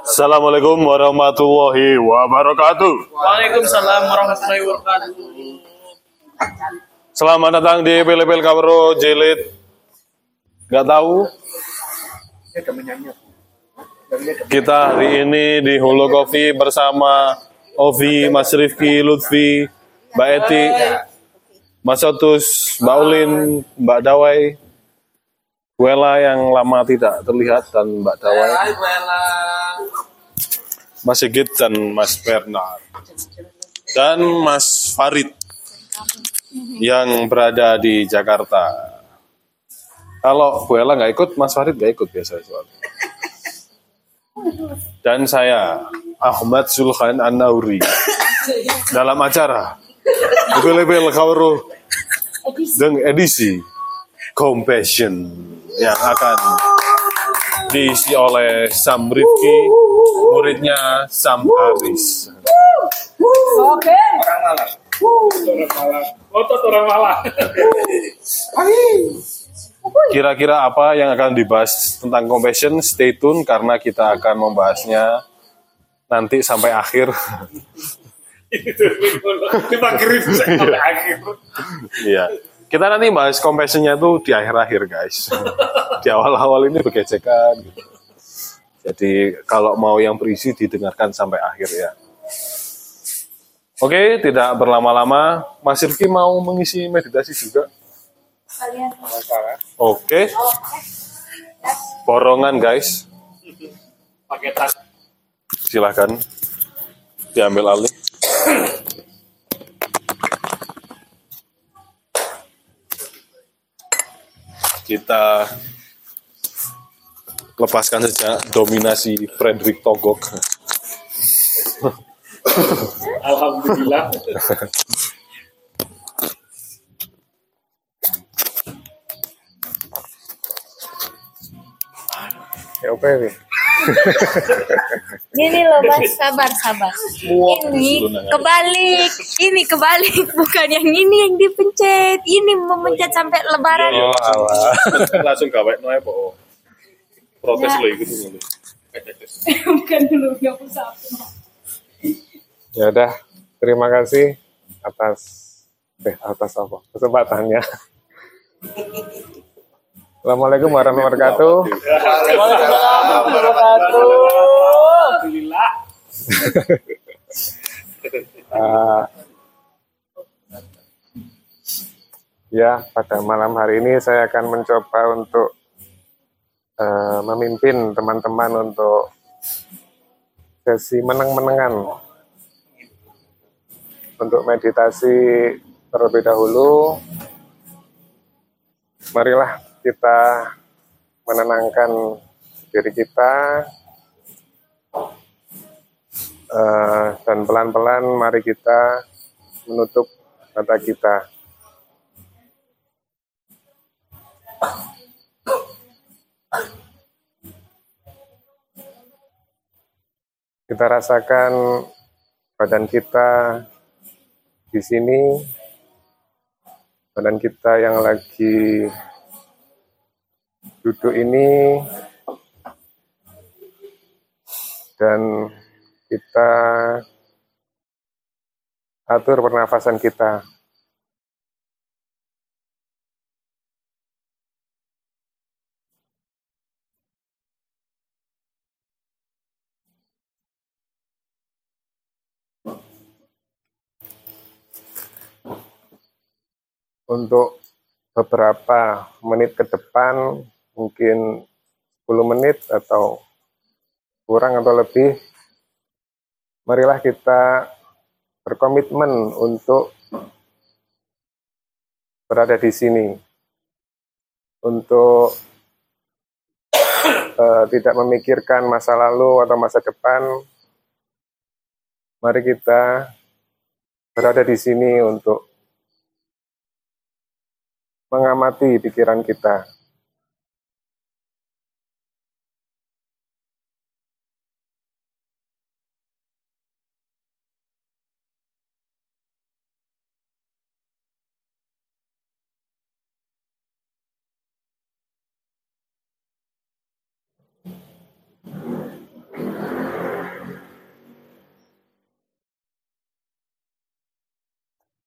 Assalamualaikum warahmatullahi wabarakatuh. Waalaikumsalam warahmatullahi wabarakatuh. Selamat datang di Pil-Pil Kawero Jilid. Gak tahu. Kita hari ini di Hulu Coffee bersama Ovi, Mas Rifki, Lutfi, Mbak Eti, Mas Otus, Mbak Ulin, Mbak Dawai, Wela yang lama tidak terlihat dan Mbak Dawai. Mas Sigit dan Mas Bernard. Dan Mas Farid yang berada di Jakarta. Kalau Bu Ella nggak ikut, Mas Farid nggak ikut biasanya soalnya. Dan saya Ahmad Sulhan An-Nauri. Dalam acara. Lebel Kauro dengan edisi. Compassion yang akan diisi oleh Sam Rifki, muridnya Sam Haris. Oke. Orang malah. Orang malah. Otot orang malah. Kira-kira apa yang akan dibahas tentang compassion? Stay tune karena kita akan membahasnya nanti sampai akhir. Dipanggil sampai akhir. Iya. Kita nanti bahas compassionnya tuh di akhir-akhir guys. Di awal-awal ini bergesekan gitu. Jadi kalau mau yang berisi didengarkan sampai akhir ya. Oke, tidak berlama-lama. Mas Rifki mau mengisi meditasi juga? Kalian. Masalah. Oke. Borongan guys. Pakai tas. Silahkan diambil alih. Kita lepaskan saja dominasi Frederick Togok. Alhamdulillah. Ya apa ini? Ini loh mas, sabar sabar. Ini kebalik, ini kebalik, bukan yang ini yang dipencet. Ini memencet sampai lebaran. Oh, langsung gawe noe po. Protes lo gitu. bukan dulu yang usah. Ya udah, terima kasih atas eh atas apa? Kesempatannya. Assalamualaikum warahmatullahi wabarakatuh. Waalaikumsalam warahmatullahi wabarakatuh. Alhamdulillah. Ya, pada malam hari ini saya akan mencoba untuk eh, memimpin teman-teman untuk sesi meneng-menengan untuk meditasi terlebih dahulu. Marilah kita menenangkan diri kita Eh, dan pelan-pelan mari kita menutup mata kita. Kita rasakan badan kita di sini, badan kita yang lagi duduk ini, dan kita atur pernafasan kita. Untuk beberapa menit ke depan, mungkin 10 menit atau kurang atau lebih, marilah kita berkomitmen untuk berada di sini, untuk eh, tidak memikirkan masa lalu atau masa depan. Mari kita berada di sini untuk mengamati pikiran kita.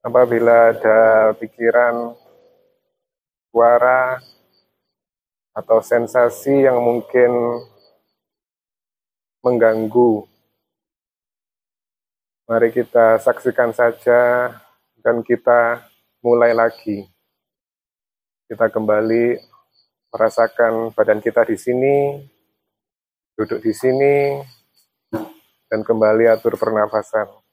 Apabila ada pikiran, suara, atau sensasi yang mungkin mengganggu, mari kita saksikan saja dan kita mulai lagi. Kita kembali merasakan badan kita di sini, duduk di sini, dan kembali atur pernafasan.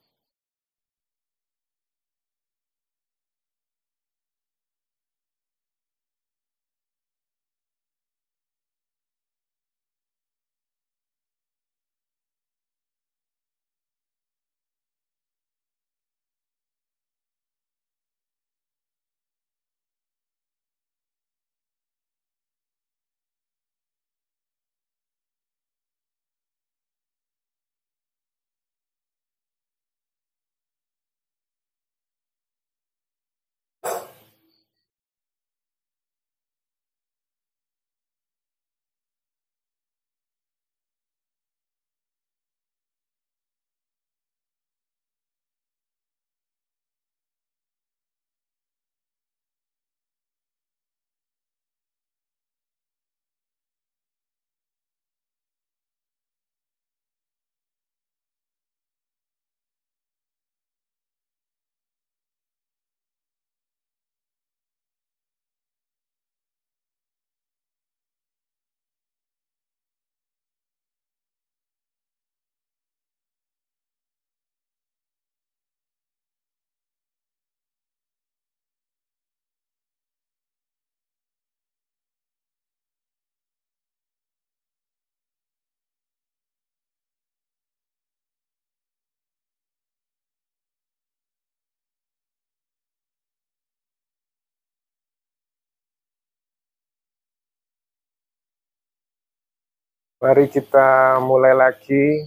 Mari kita mulai lagi.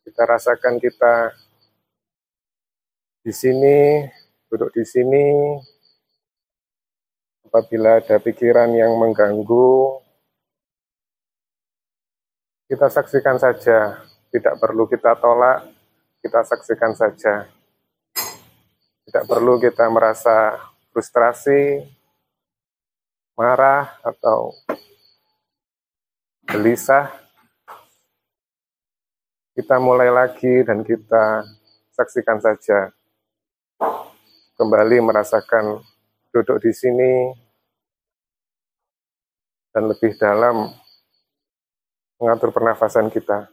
Kita rasakan kita di sini, duduk di sini. Apabila ada pikiran yang mengganggu, kita saksikan saja. Tidak perlu kita tolak, kita saksikan saja. Tidak perlu kita merasa frustrasi, marah, atau gelisah, kita mulai lagi dan kita saksikan saja. Kembali merasakan duduk di sini dan lebih dalam mengatur pernafasan kita.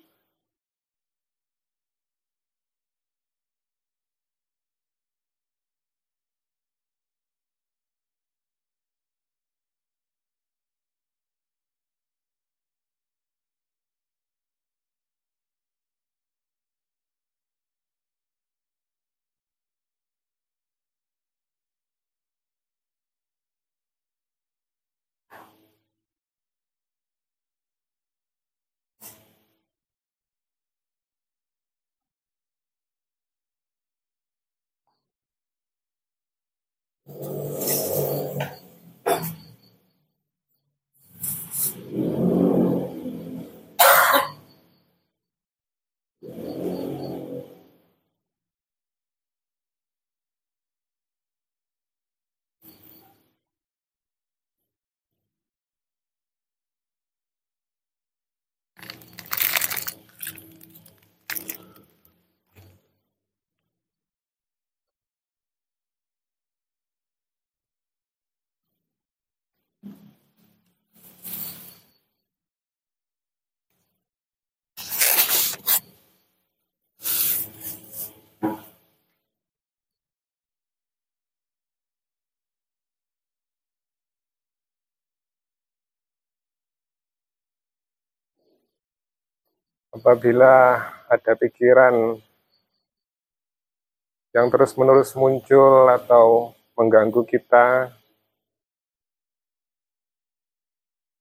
Apabila ada pikiran yang terus-menerus muncul atau mengganggu kita,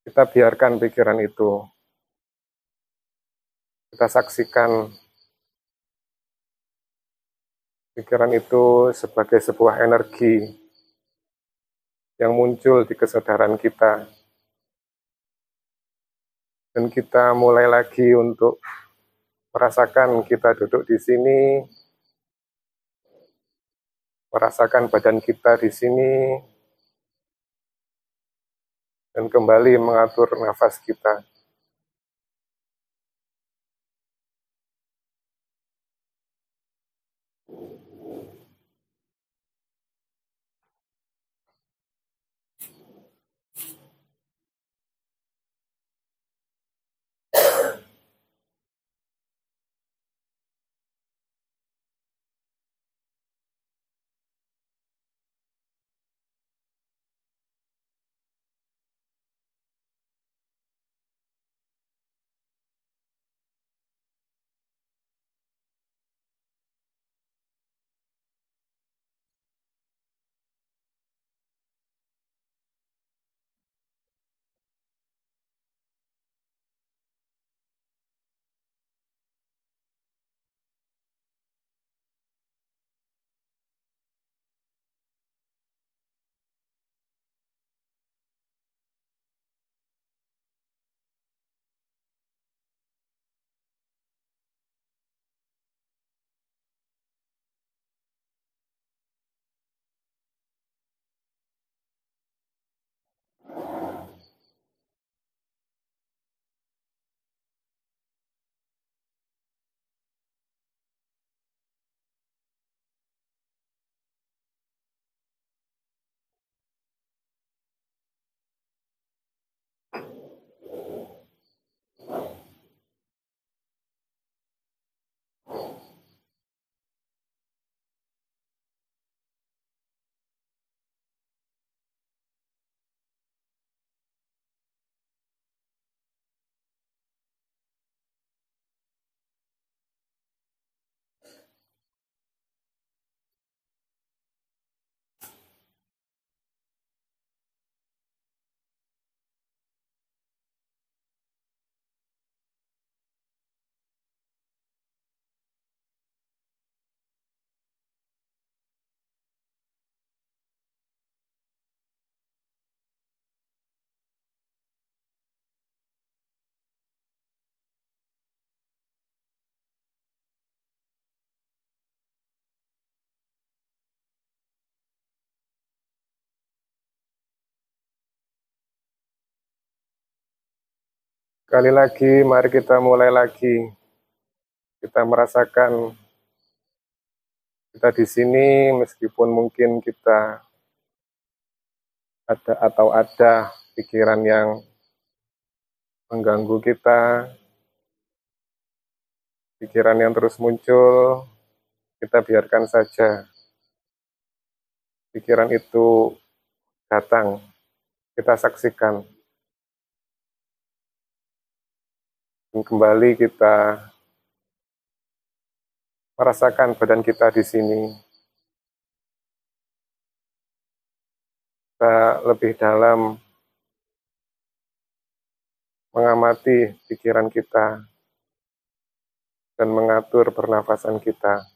kita biarkan pikiran itu. Kita saksikan pikiran itu sebagai sebuah energi yang muncul di kesadaran kita dan kita mulai lagi untuk merasakan kita duduk di sini, merasakan badan kita di sini, dan kembali mengatur nafas kita. Sekali lagi, mari kita mulai lagi. Kita merasakan kita di sini, meskipun mungkin kita ada atau ada pikiran yang mengganggu kita, pikiran yang terus muncul, kita biarkan saja. Pikiran itu datang, kita saksikan. Kembali kita merasakan badan kita di sini. Kita lebih dalam mengamati pikiran kita dan mengatur pernafasan kita.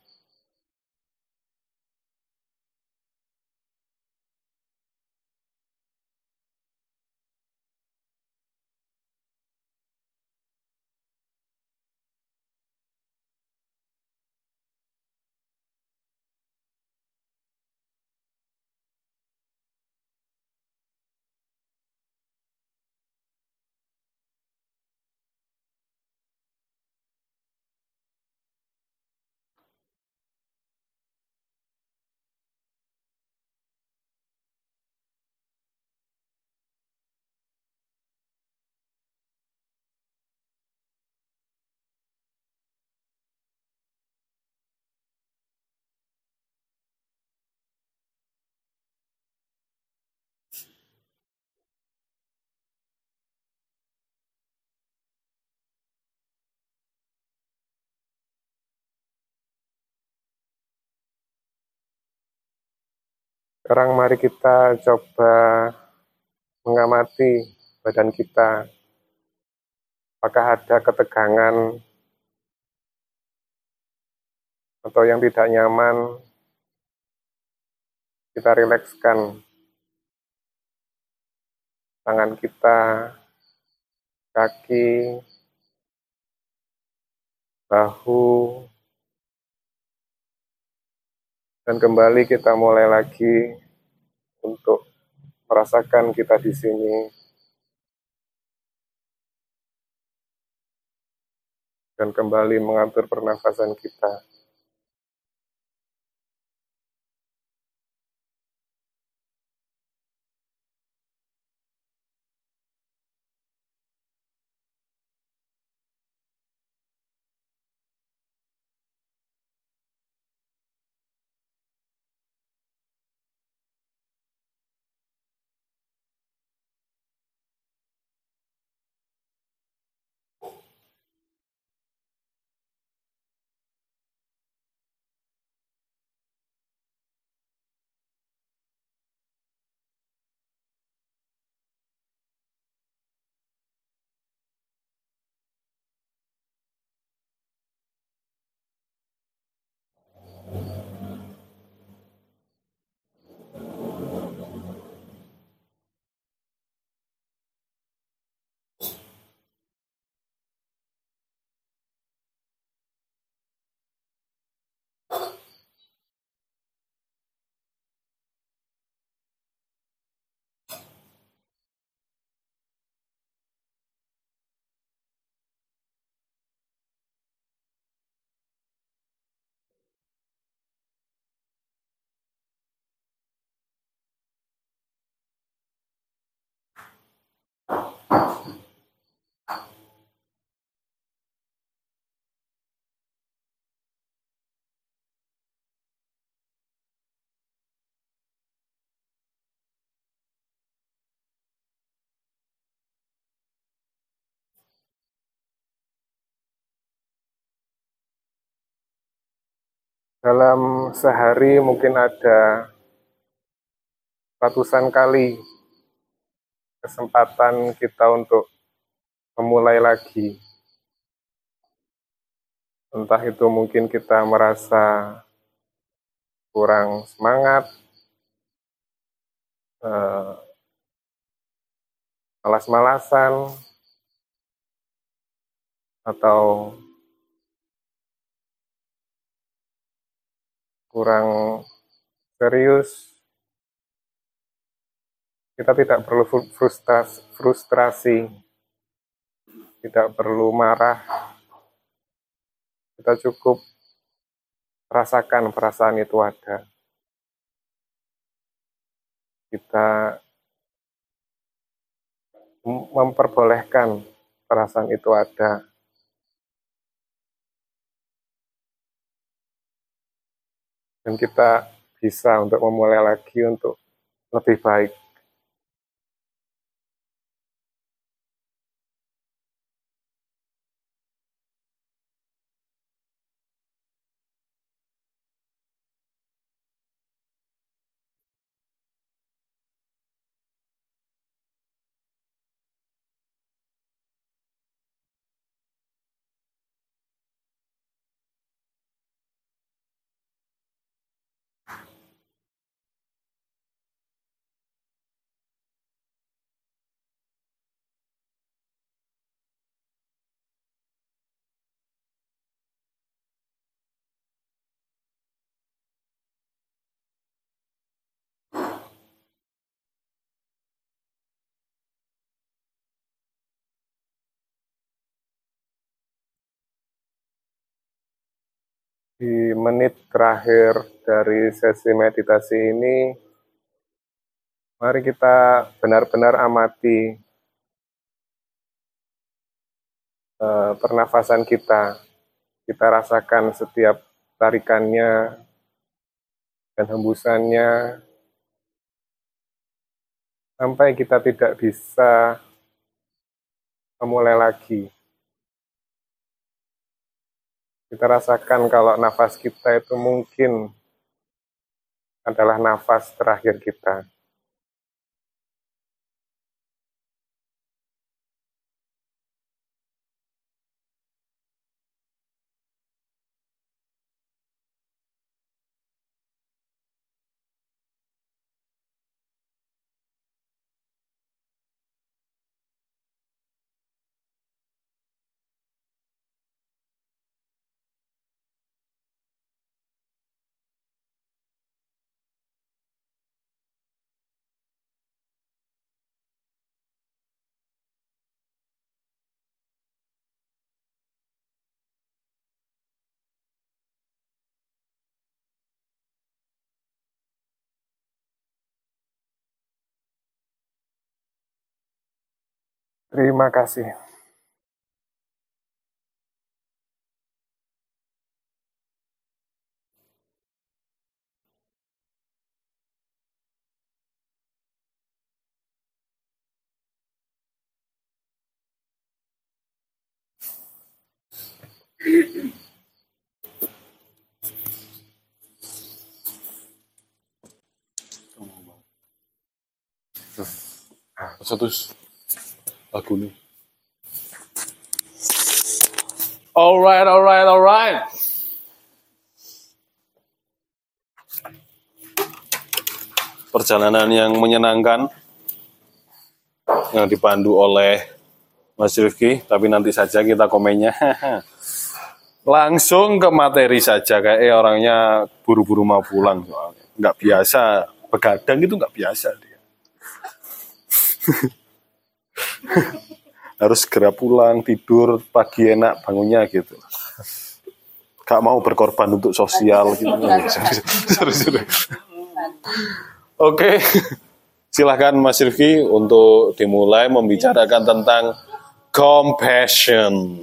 Sekarang mari kita coba mengamati badan kita. Apakah ada ketegangan atau yang tidak nyaman? Kita rilekskan tangan kita, kaki, bahu, Dan kembali kita mulai lagi untuk merasakan kita di sini dan kembali mengatur pernafasan kita. Dalam sehari mungkin ada ratusan kali kesempatan kita untuk memulai lagi. Entah itu mungkin kita merasa kurang semangat, eh, malas-malasan, atau kurang serius, kita tidak perlu frustasi, frustrasi, tidak perlu marah, kita cukup rasakan perasaan itu ada. Kita memperbolehkan perasaan itu ada. Dan kita bisa untuk memulai lagi untuk lebih baik. Di menit terakhir dari sesi meditasi ini, mari kita benar-benar amati uh, pernafasan kita. Kita rasakan setiap tarikannya dan hembusannya, sampai kita tidak bisa memulai lagi. Kita rasakan kalau nafas kita itu mungkin adalah nafas terakhir kita. Terima kasih. Satu lagu nih. Alright, alright, alright. Perjalanan yang menyenangkan yang dipandu oleh Mas Rifki, tapi nanti saja kita komennya. Langsung ke materi saja, kayak eh, orangnya buru-buru mau pulang soalnya. Nggak biasa, begadang itu nggak biasa dia. Harus segera pulang, tidur, pagi enak, bangunnya gitu. Gak mau berkorban untuk sosial gitu. Oke, silahkan Mas Rifki untuk dimulai membicarakan tentang compassion.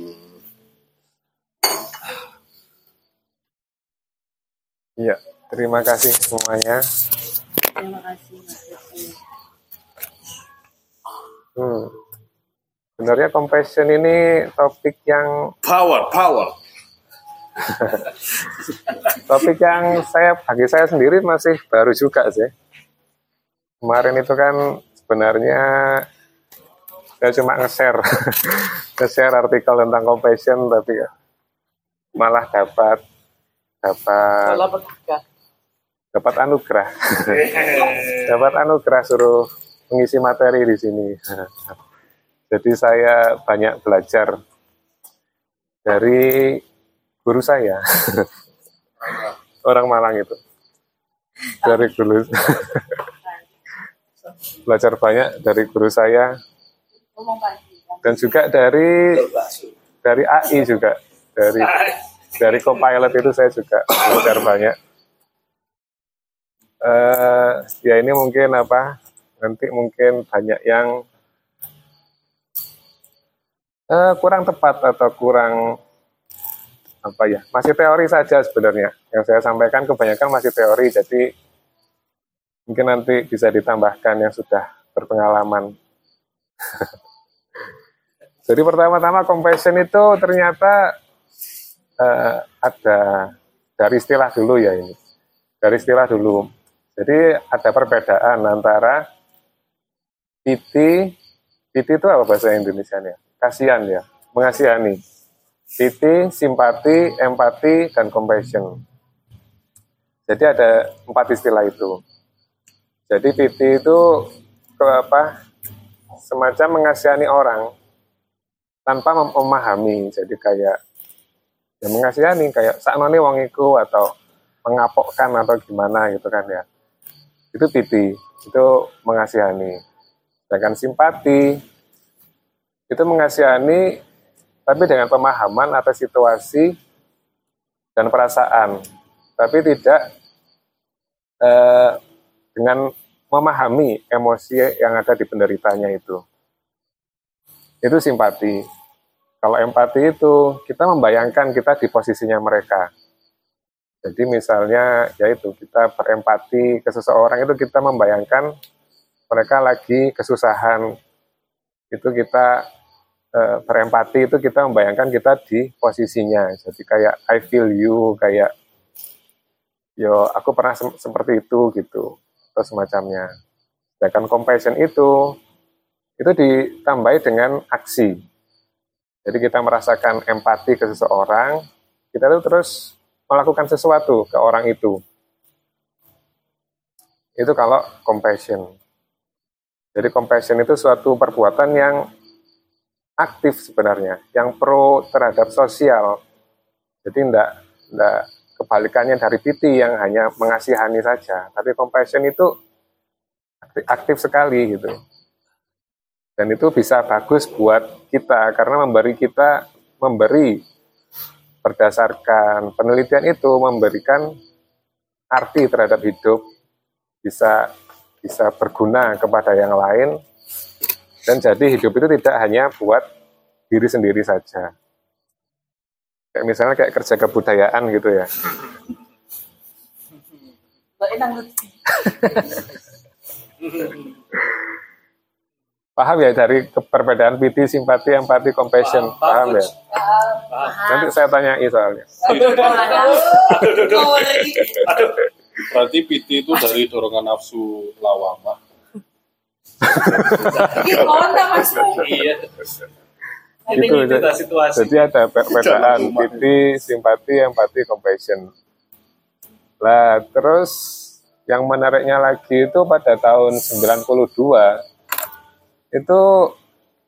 Iya, terima kasih semuanya. Terima kasih Mas Rifki. Hmm. Sebenarnya compassion ini topik yang Power, power. topik yang saya bagi saya sendiri masih baru juga sih. Kemarin itu kan sebenarnya saya cuma nge-share nge-share artikel tentang compassion tapi ya malah dapat dapat dapat anugerah dapat anugerah suruh mengisi materi di sini jadi saya banyak belajar dari guru saya. Orang Malang itu. Dari guru belajar banyak dari guru saya. Dan juga dari dari AI juga. Dari dari Copilot itu saya juga belajar banyak. Eh ya ini mungkin apa nanti mungkin banyak yang eh, kurang tepat atau kurang apa ya masih teori saja sebenarnya. Yang saya sampaikan kebanyakan masih teori jadi mungkin nanti bisa ditambahkan yang sudah berpengalaman. Jadi pertama-tama compassion itu ternyata eh, ada dari istilah dulu ya ini. Dari istilah dulu. Jadi ada perbedaan antara piti piti itu apa bahasa Indonesia ya kasihan ya mengasihani. Piti simpati empati dan compassion. Jadi ada empat istilah itu. Jadi piti itu ke apa semacam mengasihani orang tanpa mem- memahami. Jadi kayak ya mengasihani kayak saknoni wong iku atau mengapokkan atau gimana gitu kan ya. Itu piti itu mengasihani. Sedangkan simpati itu mengasihani tapi dengan pemahaman atas situasi dan perasaan. Tapi tidak eh, dengan memahami emosi yang ada di penderitanya itu. Itu simpati. Kalau empati itu kita membayangkan kita di posisinya mereka. Jadi misalnya yaitu kita berempati ke seseorang itu kita membayangkan mereka lagi kesusahan itu kita e, berempati itu kita membayangkan kita di posisinya jadi kayak I feel you kayak yo aku pernah sem- seperti itu gitu atau semacamnya sedangkan compassion itu itu ditambahi dengan aksi jadi kita merasakan empati ke seseorang kita tuh terus melakukan sesuatu ke orang itu. Itu kalau compassion. Jadi compassion itu suatu perbuatan yang aktif sebenarnya, yang pro terhadap sosial. Jadi tidak tidak kebalikannya dari piti yang hanya mengasihani saja, tapi compassion itu aktif, aktif sekali gitu. Dan itu bisa bagus buat kita karena memberi kita memberi berdasarkan penelitian itu memberikan arti terhadap hidup bisa bisa berguna kepada yang lain Dan jadi hidup itu tidak hanya buat diri sendiri saja. Kayak misalnya kayak kerja kebudayaan gitu ya. Paham ya dari perbedaan piti, simpati, empati, compassion. Paham ya? Nanti saya tanyai soalnya. Berarti PT itu dari dorongan nafsu lawama. Iya. Gitu, Itu kita situasi. Jadi ada pe- perbedaan piti, simpati, empati, compassion. Lah terus yang menariknya lagi itu pada tahun 92 itu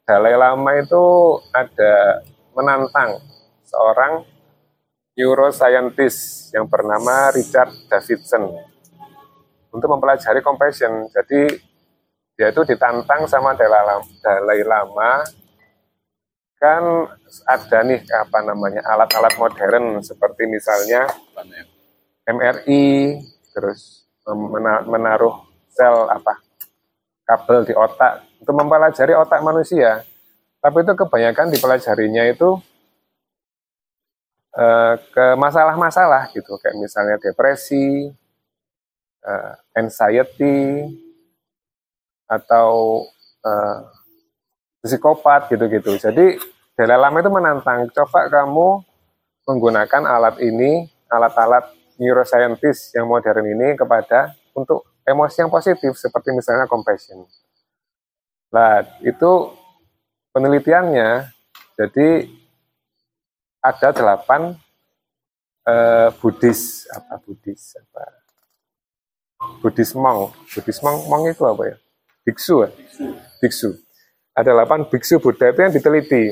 Dalai Lama itu ada menantang seorang neuroscientist yang bernama Richard Davidson untuk mempelajari compassion. Jadi dia itu ditantang sama Dalai Lama, kan ada nih apa namanya alat-alat modern seperti misalnya MRI terus mena- menaruh sel apa kabel di otak untuk mempelajari otak manusia tapi itu kebanyakan dipelajarinya itu eh, ke masalah-masalah gitu kayak misalnya depresi eh, anxiety atau eh, psikopat gitu-gitu. Jadi Dalai Lama itu menantang, coba kamu menggunakan alat ini, alat-alat neuroscientist yang modern ini kepada untuk emosi yang positif seperti misalnya compassion. Nah, itu penelitiannya jadi ada delapan eh, Buddhis apa Buddhis apa? Buddhis monk. Buddhis monk monk itu apa ya? Biksu ya? Biksu. Ada delapan biksu Buddha itu yang diteliti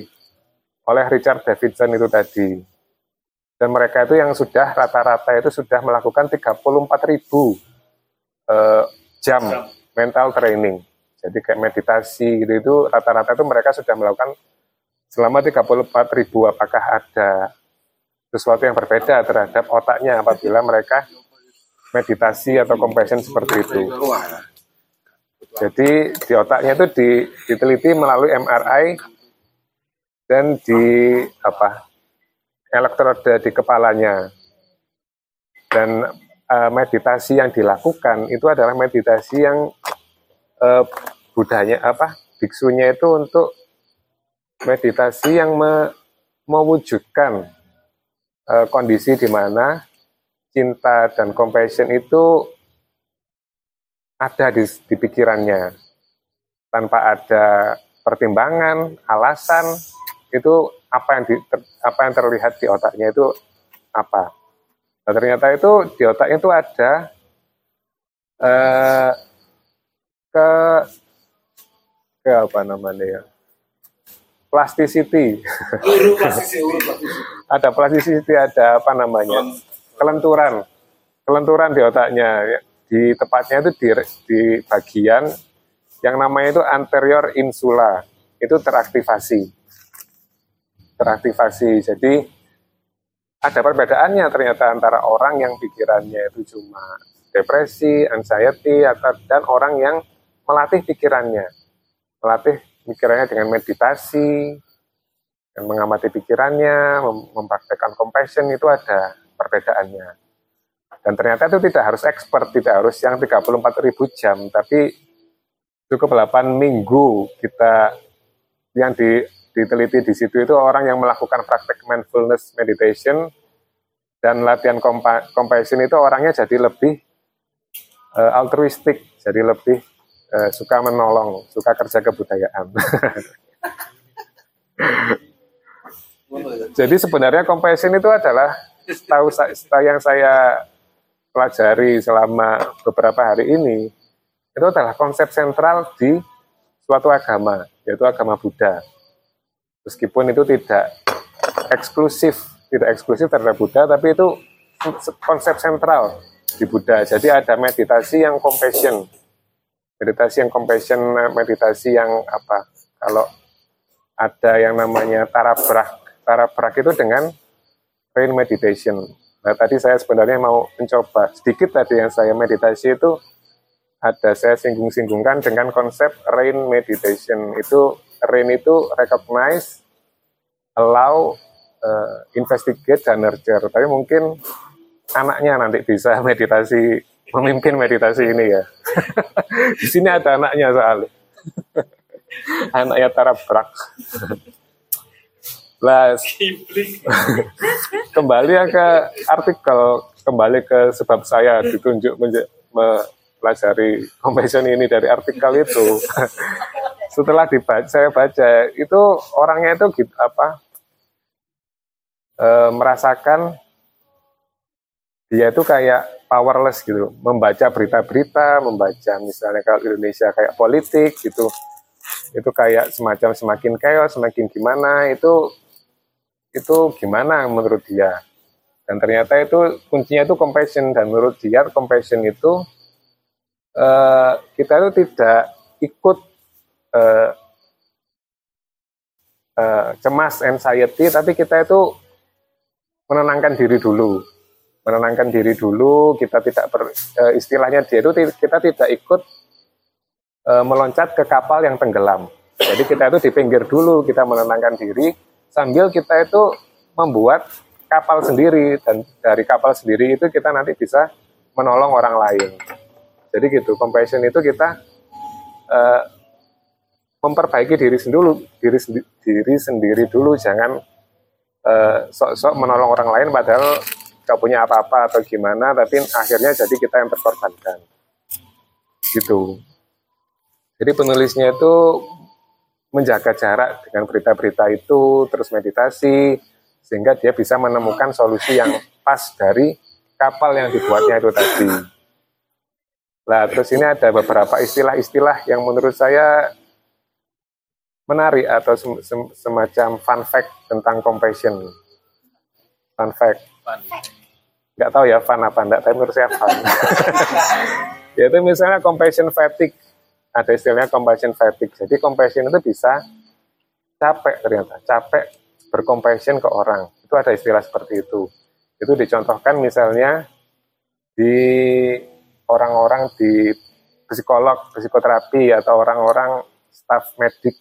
oleh Richard Davidson itu tadi. Dan mereka itu yang sudah rata-rata itu sudah melakukan 34.000 eh, jam mental training. Jadi kayak meditasi gitu itu rata-rata itu mereka sudah melakukan selama 34 ribu apakah ada sesuatu yang berbeda terhadap otaknya apabila mereka meditasi atau compassion seperti itu. Jadi di otaknya itu di, diteliti melalui MRI dan di apa elektrode di kepalanya dan eh, meditasi yang dilakukan itu adalah meditasi yang eh, budaya apa biksunya itu untuk meditasi yang me- mewujudkan eh, kondisi di mana cinta dan compassion itu ada di, di pikirannya tanpa ada pertimbangan, alasan itu apa yang di, ter- apa yang terlihat di otaknya itu apa. Nah, ternyata itu di otaknya itu ada eh, ke ke apa namanya ya plasticity. Ada plasticity ada apa namanya? Kelenturan. Kelenturan. Di otaknya. Ya. di tepatnya itu di, di bagian yang namanya itu anterior insula. Itu teraktivasi. Teraktivasi. Jadi ada perbedaannya ternyata antara orang yang pikirannya itu cuma depresi, anxiety, atau dan orang yang melatih pikirannya, melatih pikirannya dengan meditasi, dan mengamati pikirannya, mem- mempraktekkan compassion itu ada perbedaannya. Dan ternyata itu tidak harus expert, tidak harus yang 34.000 jam, tapi cukup 8 minggu kita yang di, diteliti di situ itu orang yang melakukan praktek mindfulness meditation dan latihan compa- compassion itu orangnya jadi lebih eh, altruistik, jadi lebih eh, suka menolong, suka kerja kebudayaan. jadi sebenarnya compassion itu adalah tahu yang saya pelajari selama beberapa hari ini itu adalah konsep sentral di suatu agama, yaitu agama Buddha. Meskipun itu tidak eksklusif, tidak eksklusif terhadap Buddha, tapi itu konsep sentral di Buddha. Jadi ada meditasi yang compassion, meditasi yang compassion, meditasi yang apa? Kalau ada yang namanya tarabrak, tarabrak itu dengan rain meditation. Nah tadi saya sebenarnya mau mencoba sedikit tadi yang saya meditasi itu ada saya singgung-singgungkan dengan konsep rain meditation. Itu rain itu recognize, allow, uh, investigate dan nurture. Tapi mungkin anaknya nanti bisa meditasi, memimpin meditasi ini ya. Di sini ada anaknya soalnya. anaknya tarabrak. Lah, kembali ya ke artikel, kembali ke sebab saya ditunjuk mempelajari compassion ini dari artikel itu. Setelah dibaca, saya baca itu orangnya itu gitu apa? E, merasakan dia itu kayak powerless gitu, membaca berita-berita, membaca misalnya kalau Indonesia kayak politik gitu, itu kayak semacam semakin chaos, semakin gimana itu itu gimana menurut dia? Dan ternyata itu kuncinya itu compassion dan menurut dia compassion itu uh, kita itu tidak ikut uh, uh, cemas anxiety tapi kita itu menenangkan diri dulu menenangkan diri dulu kita tidak ber, uh, istilahnya dia itu kita tidak ikut uh, meloncat ke kapal yang tenggelam. Jadi kita itu di pinggir dulu kita menenangkan diri sambil kita itu membuat kapal sendiri. Dan dari kapal sendiri itu kita nanti bisa menolong orang lain. Jadi gitu, compassion itu kita uh, memperbaiki diri sendiri, diri, diri sendiri dulu, jangan sok-sok menolong orang lain padahal gak punya apa-apa atau gimana, tapi akhirnya jadi kita yang terkorbankan. Gitu. Jadi penulisnya itu menjaga jarak dengan berita-berita itu, terus meditasi, sehingga dia bisa menemukan solusi yang pas dari kapal yang dibuatnya itu tadi. Nah, terus ini ada beberapa istilah-istilah yang menurut saya menarik atau semacam fun fact tentang compassion. Fun fact. Nggak tahu ya fun apa enggak, tapi menurut saya fun. Yaitu misalnya compassion fatigue ada istilahnya compassion fatigue. Jadi compassion itu bisa capek ternyata, capek bercompassion ke orang. Itu ada istilah seperti itu. Itu dicontohkan misalnya di orang-orang di psikolog, psikoterapi atau orang-orang staff medik,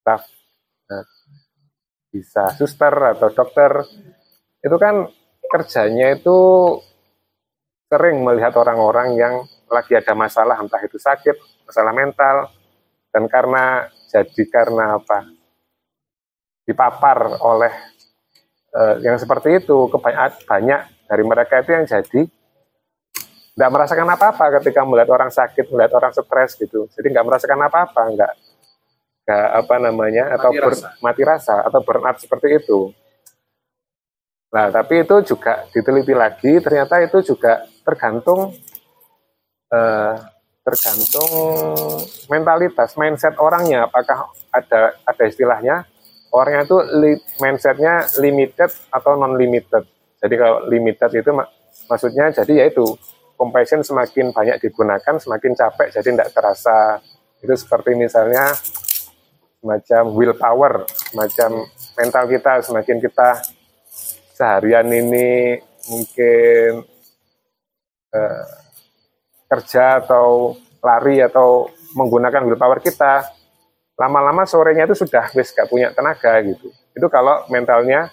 staff nah, bisa suster atau dokter. Itu kan kerjanya itu sering melihat orang-orang yang lagi ada masalah, entah itu sakit, masalah mental, dan karena jadi karena apa? Dipapar oleh uh, yang seperti itu. Kebanyakan banyak dari mereka itu yang jadi nggak merasakan apa-apa ketika melihat orang sakit melihat orang stres gitu. Jadi nggak merasakan apa-apa nggak nggak apa namanya mati atau ber, rasa. mati rasa atau burnout seperti itu nah tapi itu juga diteliti lagi ternyata itu juga tergantung uh, tergantung mentalitas, mindset orangnya. Apakah ada ada istilahnya orangnya itu li, mindsetnya limited atau non limited. Jadi kalau limited itu mak, maksudnya jadi yaitu compassion semakin banyak digunakan semakin capek jadi tidak terasa itu seperti misalnya semacam willpower, semacam mental kita semakin kita seharian ini mungkin uh, kerja atau lari atau menggunakan willpower kita, lama-lama sorenya itu sudah wis gak punya tenaga gitu. Itu kalau mentalnya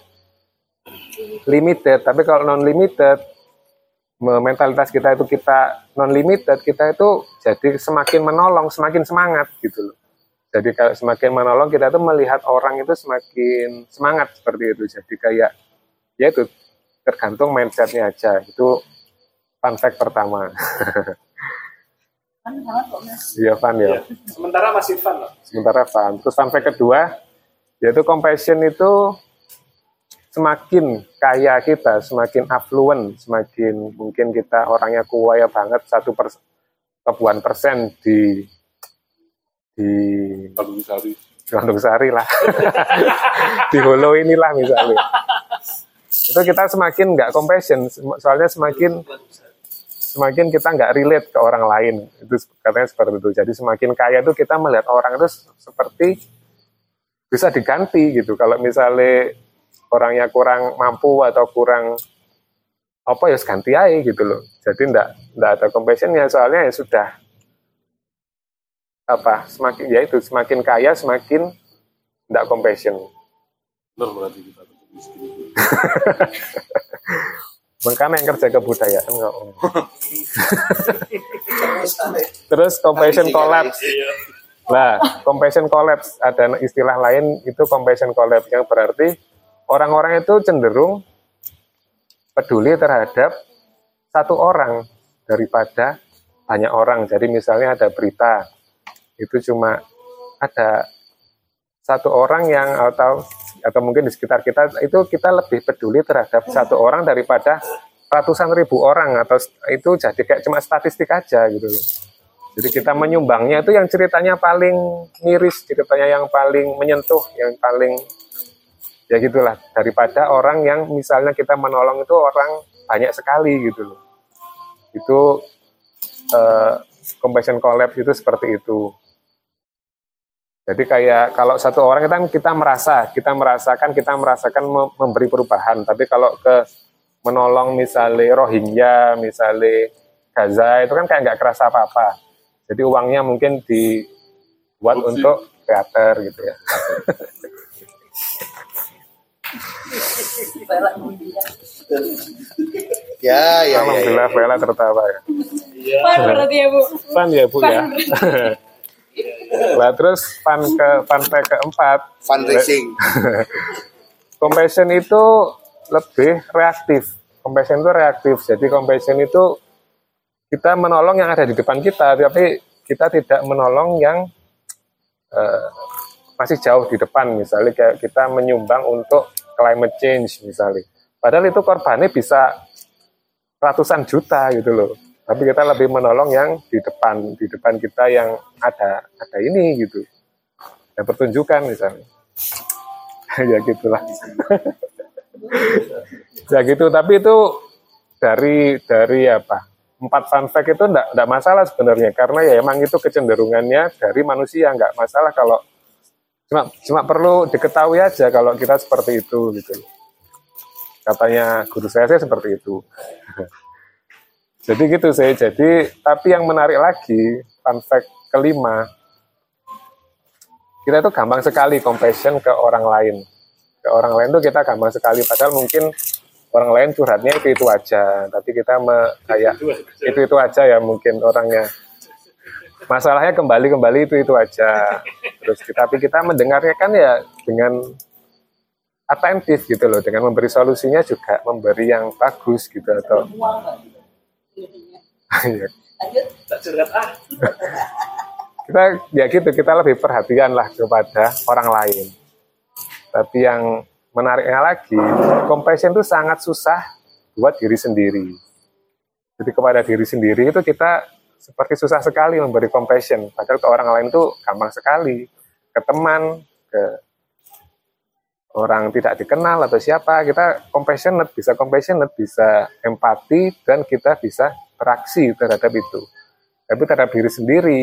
limited, tapi kalau non limited, mentalitas kita itu kita non limited, kita itu jadi semakin menolong, semakin semangat gitu loh. Jadi kalau semakin menolong kita itu melihat orang itu semakin semangat seperti itu. Jadi kayak ya itu tergantung mindsetnya aja. Itu fun fact pertama. Iya fun ya. Sementara masih fun loh. Sementara fun. Terus sampai kedua, yaitu compassion itu semakin kaya kita, semakin affluent, semakin mungkin kita orangnya kuaya banget satu per, kebuan persen di di Bandung Sari. Di Bandung Sari lah. di Holo inilah misalnya. Itu kita semakin nggak compassion, soalnya semakin semakin kita nggak relate ke orang lain. Itu katanya seperti itu. Jadi semakin kaya itu kita melihat orang itu seperti bisa diganti gitu. Kalau misalnya orangnya kurang mampu atau kurang apa ya ganti aja gitu loh. Jadi ndak ndak ada compassion ya soalnya ya sudah apa semakin ya itu semakin kaya semakin tidak compassion. Bener berarti kita makanya yang kerja kebudayaan nggak om. terus compassion collapse Nah, compassion collapse ada istilah lain itu compassion collapse yang berarti orang-orang itu cenderung peduli terhadap satu orang daripada banyak orang. Jadi misalnya ada berita itu cuma ada satu orang yang atau atau mungkin di sekitar kita itu kita lebih peduli terhadap satu orang daripada ratusan ribu orang atau itu jadi kayak cuma statistik aja gitu loh. Jadi kita menyumbangnya itu yang ceritanya paling miris, ceritanya yang paling menyentuh, yang paling ya gitulah daripada orang yang misalnya kita menolong itu orang banyak sekali gitu loh. Itu eh, compassion collapse itu seperti itu. Jadi kayak kalau satu orang kan kita merasa, kita merasakan, kita merasakan mem- memberi perubahan. Tapi kalau ke menolong misalnya Rohingya, misalnya Gaza itu kan kayak nggak kerasa apa-apa. Jadi uangnya mungkin dibuat Korupsi. untuk teater gitu ya. Ya, ya, ya. Alhamdulillah Vela tertawa ya. Pan berarti ya bu. Fun ya Bu ya. Lah terus fun ke fun fact keempat, Fundraising. compassion itu lebih reaktif. Compassion itu reaktif. Jadi compassion itu kita menolong yang ada di depan kita, tapi kita tidak menolong yang eh, masih jauh di depan. Misalnya kayak kita menyumbang untuk climate change misalnya. Padahal itu korbannya bisa ratusan juta gitu loh. Tapi kita lebih menolong yang di depan, di depan kita yang ada ada ini gitu. Ada pertunjukan misalnya. ya gitulah. ya gitu, tapi itu dari dari apa? Empat fun itu enggak, enggak masalah sebenarnya karena ya emang itu kecenderungannya dari manusia enggak masalah kalau cuma cuma perlu diketahui aja kalau kita seperti itu gitu. Katanya guru saya sih seperti itu. Jadi gitu saya. Jadi tapi yang menarik lagi fun fact kelima kita itu gampang sekali compassion ke orang lain. Ke orang lain tuh kita gampang sekali. Padahal mungkin orang lain curhatnya itu itu aja. Tapi kita me, kayak itu itu aja ya mungkin orangnya. Masalahnya kembali kembali itu itu aja. Terus kita, tapi kita mendengarnya kan ya dengan atentif gitu loh. Dengan memberi solusinya juga memberi yang bagus gitu atau Ya, Tak curhat ah. kita ya gitu kita lebih perhatian lah kepada orang lain. Tapi yang menariknya lagi compassion itu sangat susah buat diri sendiri. Jadi kepada diri sendiri itu kita seperti susah sekali memberi compassion. Padahal ke orang lain itu gampang sekali. Ke teman ke orang tidak dikenal atau siapa kita compassionate bisa compassionate bisa empati dan kita bisa beraksi terhadap itu tapi terhadap diri sendiri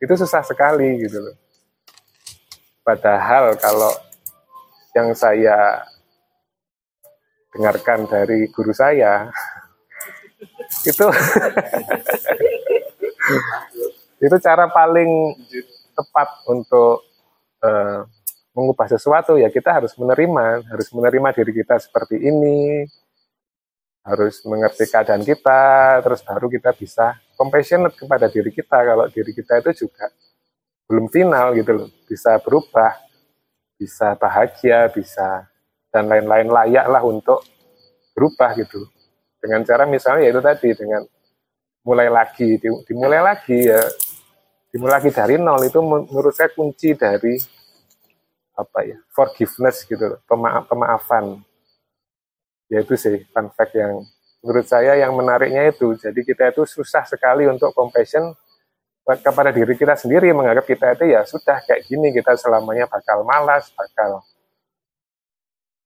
itu susah sekali gitu loh. Padahal kalau yang saya dengarkan dari guru saya itu itu cara paling tepat untuk eh, mengubah sesuatu ya kita harus menerima harus menerima diri kita seperti ini harus mengerti keadaan kita, terus baru kita bisa compassionate kepada diri kita. Kalau diri kita itu juga belum final gitu loh, bisa berubah, bisa bahagia, bisa dan lain-lain layak lah untuk berubah gitu. Dengan cara misalnya yaitu tadi dengan mulai lagi, di- dimulai lagi ya, dimulai lagi dari nol itu menurut saya kunci dari apa ya forgiveness gitu, pemaaf, pemaafan. Ya itu sih fun fact yang menurut saya yang menariknya itu. Jadi kita itu susah sekali untuk compassion kepada diri kita sendiri menganggap kita itu ya sudah kayak gini kita selamanya bakal malas bakal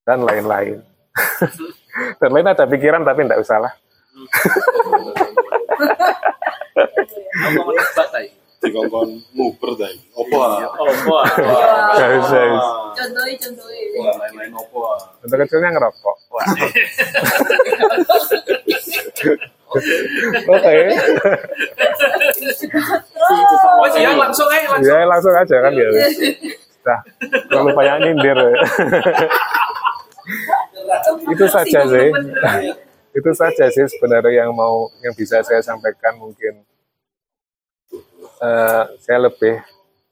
dan lain-lain. Dan lain ada pikiran tapi tidak usah lah Dikongkon nguber tadi. Opo ah? Oh, wah. Gak usah, ya. Contohnya contohnya. Wah, lain-lain opo untuk kecilnya ngerokok oke Wah, Ya langsung aja langsung. Ya langsung aja kan ya. Nah, terlalu banyak nyindir. itu saja sih. itu saja sih sebenarnya yang mau yang bisa saya sampaikan mungkin eh, saya lebih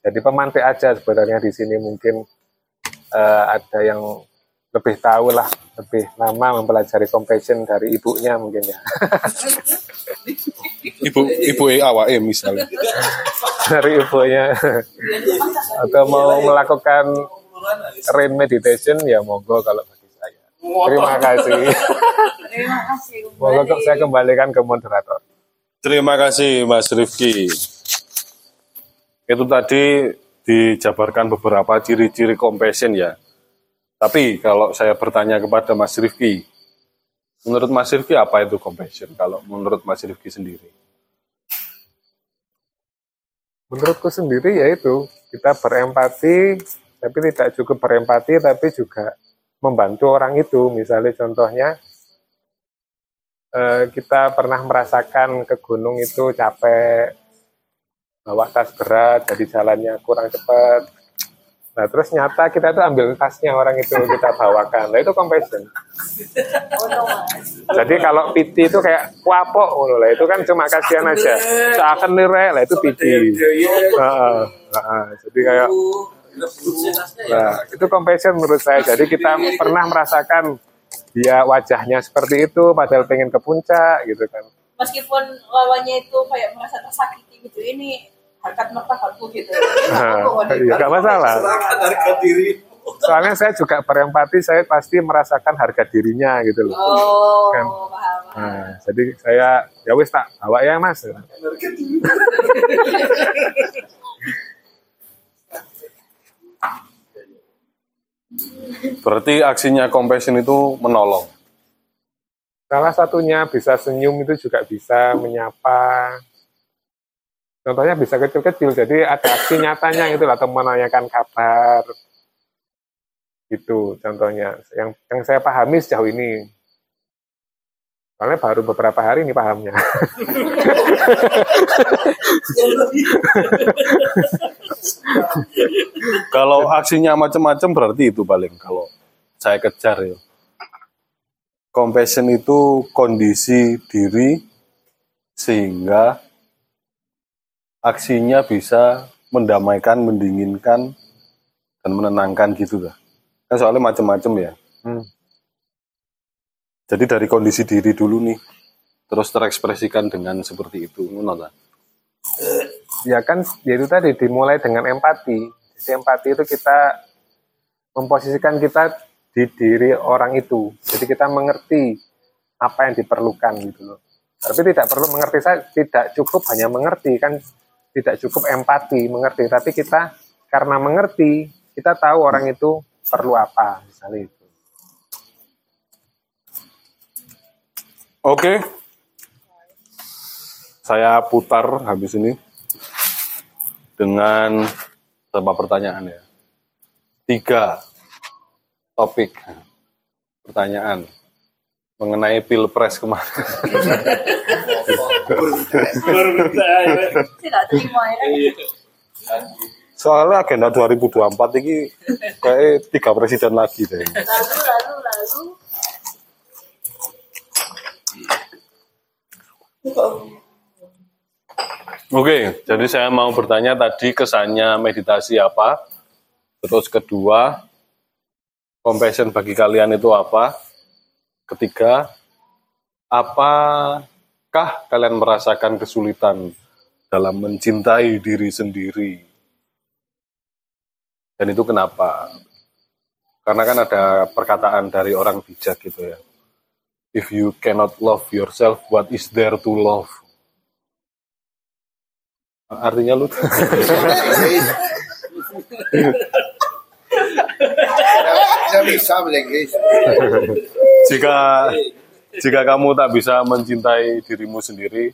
jadi pemantik aja sebenarnya di sini mungkin eh, ada yang lebih tahu lah lebih lama mempelajari compassion dari ibunya mungkin ya Ibu ibu e awake misalnya. dari ibunya atau mau melakukan rain meditation ya monggo kalau bagi saya terima kasih Terima kasih. monggo saya kembalikan ke moderator Terima kasih Mas Rifki. Itu tadi dijabarkan beberapa ciri-ciri compassion ya. Tapi kalau saya bertanya kepada Mas Rifki, menurut Mas Rifki apa itu compassion? Kalau menurut Mas Rifki sendiri. menurutku sendiri yaitu kita berempati tapi tidak cukup berempati tapi juga membantu orang itu misalnya contohnya eh, kita pernah merasakan ke gunung itu capek bawa tas berat jadi jalannya kurang cepat. Nah terus nyata kita tuh ambil tasnya orang itu kita bawakan. Nah itu compassion. Jadi kalau piti itu kayak kuapok lah. Itu kan cuma kasihan aja. Seakan nilai lah itu piti Heeh, heeh. jadi kayak nah, itu compassion menurut saya. Jadi kita pernah merasakan dia wajahnya seperti itu padahal pengen ke puncak gitu kan. Meskipun lawannya itu kayak merasa tersakiti gitu, ini harkat martabatku gitu. Nah, Aku ya nggak masalah harga diri. soalnya saya juga berempati saya pasti merasakan harga dirinya gitu loh Oh, Kan. paham. nah, jadi saya ya wis tak bawa ya mas Berarti aksinya compassion itu menolong. Salah satunya bisa senyum itu juga bisa menyapa. Contohnya bisa kecil-kecil, jadi ada aksi nyatanya itu atau menanyakan kabar. Itu contohnya. Yang yang saya pahami sejauh ini. Soalnya baru beberapa hari ini pahamnya. Kalau aksinya macam-macam berarti itu paling kalau saya kejar ya. Compassion itu kondisi diri sehingga aksinya bisa mendamaikan, mendinginkan, dan menenangkan gitu lah. Kan soalnya macam-macam ya. Hmm. Jadi dari kondisi diri dulu nih, terus terekspresikan dengan seperti itu. Ngono ta? ya kan ya itu tadi dimulai dengan empati. Jadi empati itu kita memposisikan kita di diri orang itu. Jadi kita mengerti apa yang diperlukan gitu loh. Tapi tidak perlu mengerti saya tidak cukup hanya mengerti kan tidak cukup empati mengerti tapi kita karena mengerti kita tahu orang itu perlu apa misalnya itu. Oke. Saya putar habis ini dengan beberapa pertanyaan ya. Tiga topik pertanyaan mengenai pilpres kemarin. Ya. Ya. Soalnya agenda 2024 ini kayak tiga presiden lagi deh. Lalu, lalu, lalu. Oke, jadi saya mau bertanya tadi kesannya meditasi apa? Terus kedua, compassion bagi kalian itu apa? Ketiga, apakah kalian merasakan kesulitan dalam mencintai diri sendiri? Dan itu kenapa? Karena kan ada perkataan dari orang bijak gitu ya. If you cannot love yourself, what is there to love? Artinya lu Ya bisa jika jika kamu tak bisa mencintai dirimu sendiri,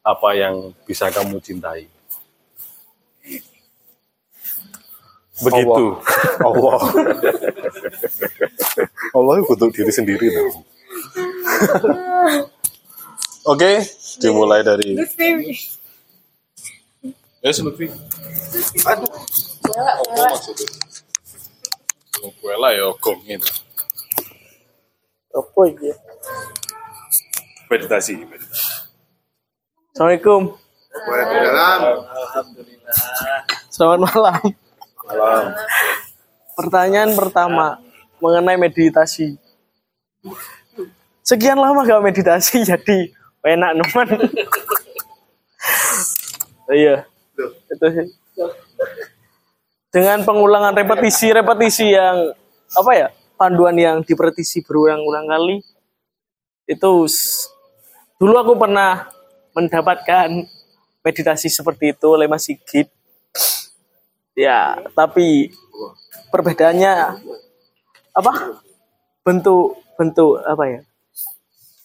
apa yang bisa kamu cintai? Begitu. Allah. Allah itu untuk diri sendiri. Oke, dimulai dari Ya Lutfi. Aduh. Apa maksudnya? Gue lah ya gong itu. Apa iki? Meditasi. Assalamualaikum. Waalaikumsalam. Selamat malam. Malam. Pertanyaan pertama mengenai meditasi. Sekian lama gak meditasi jadi enak teman. iya. Itu sih. Dengan pengulangan repetisi-repetisi yang apa ya? Panduan yang dipretisi berulang-ulang kali itu dulu aku pernah mendapatkan meditasi seperti itu oleh Mas Sigit. Ya, tapi perbedaannya apa? Bentuk bentuk apa ya?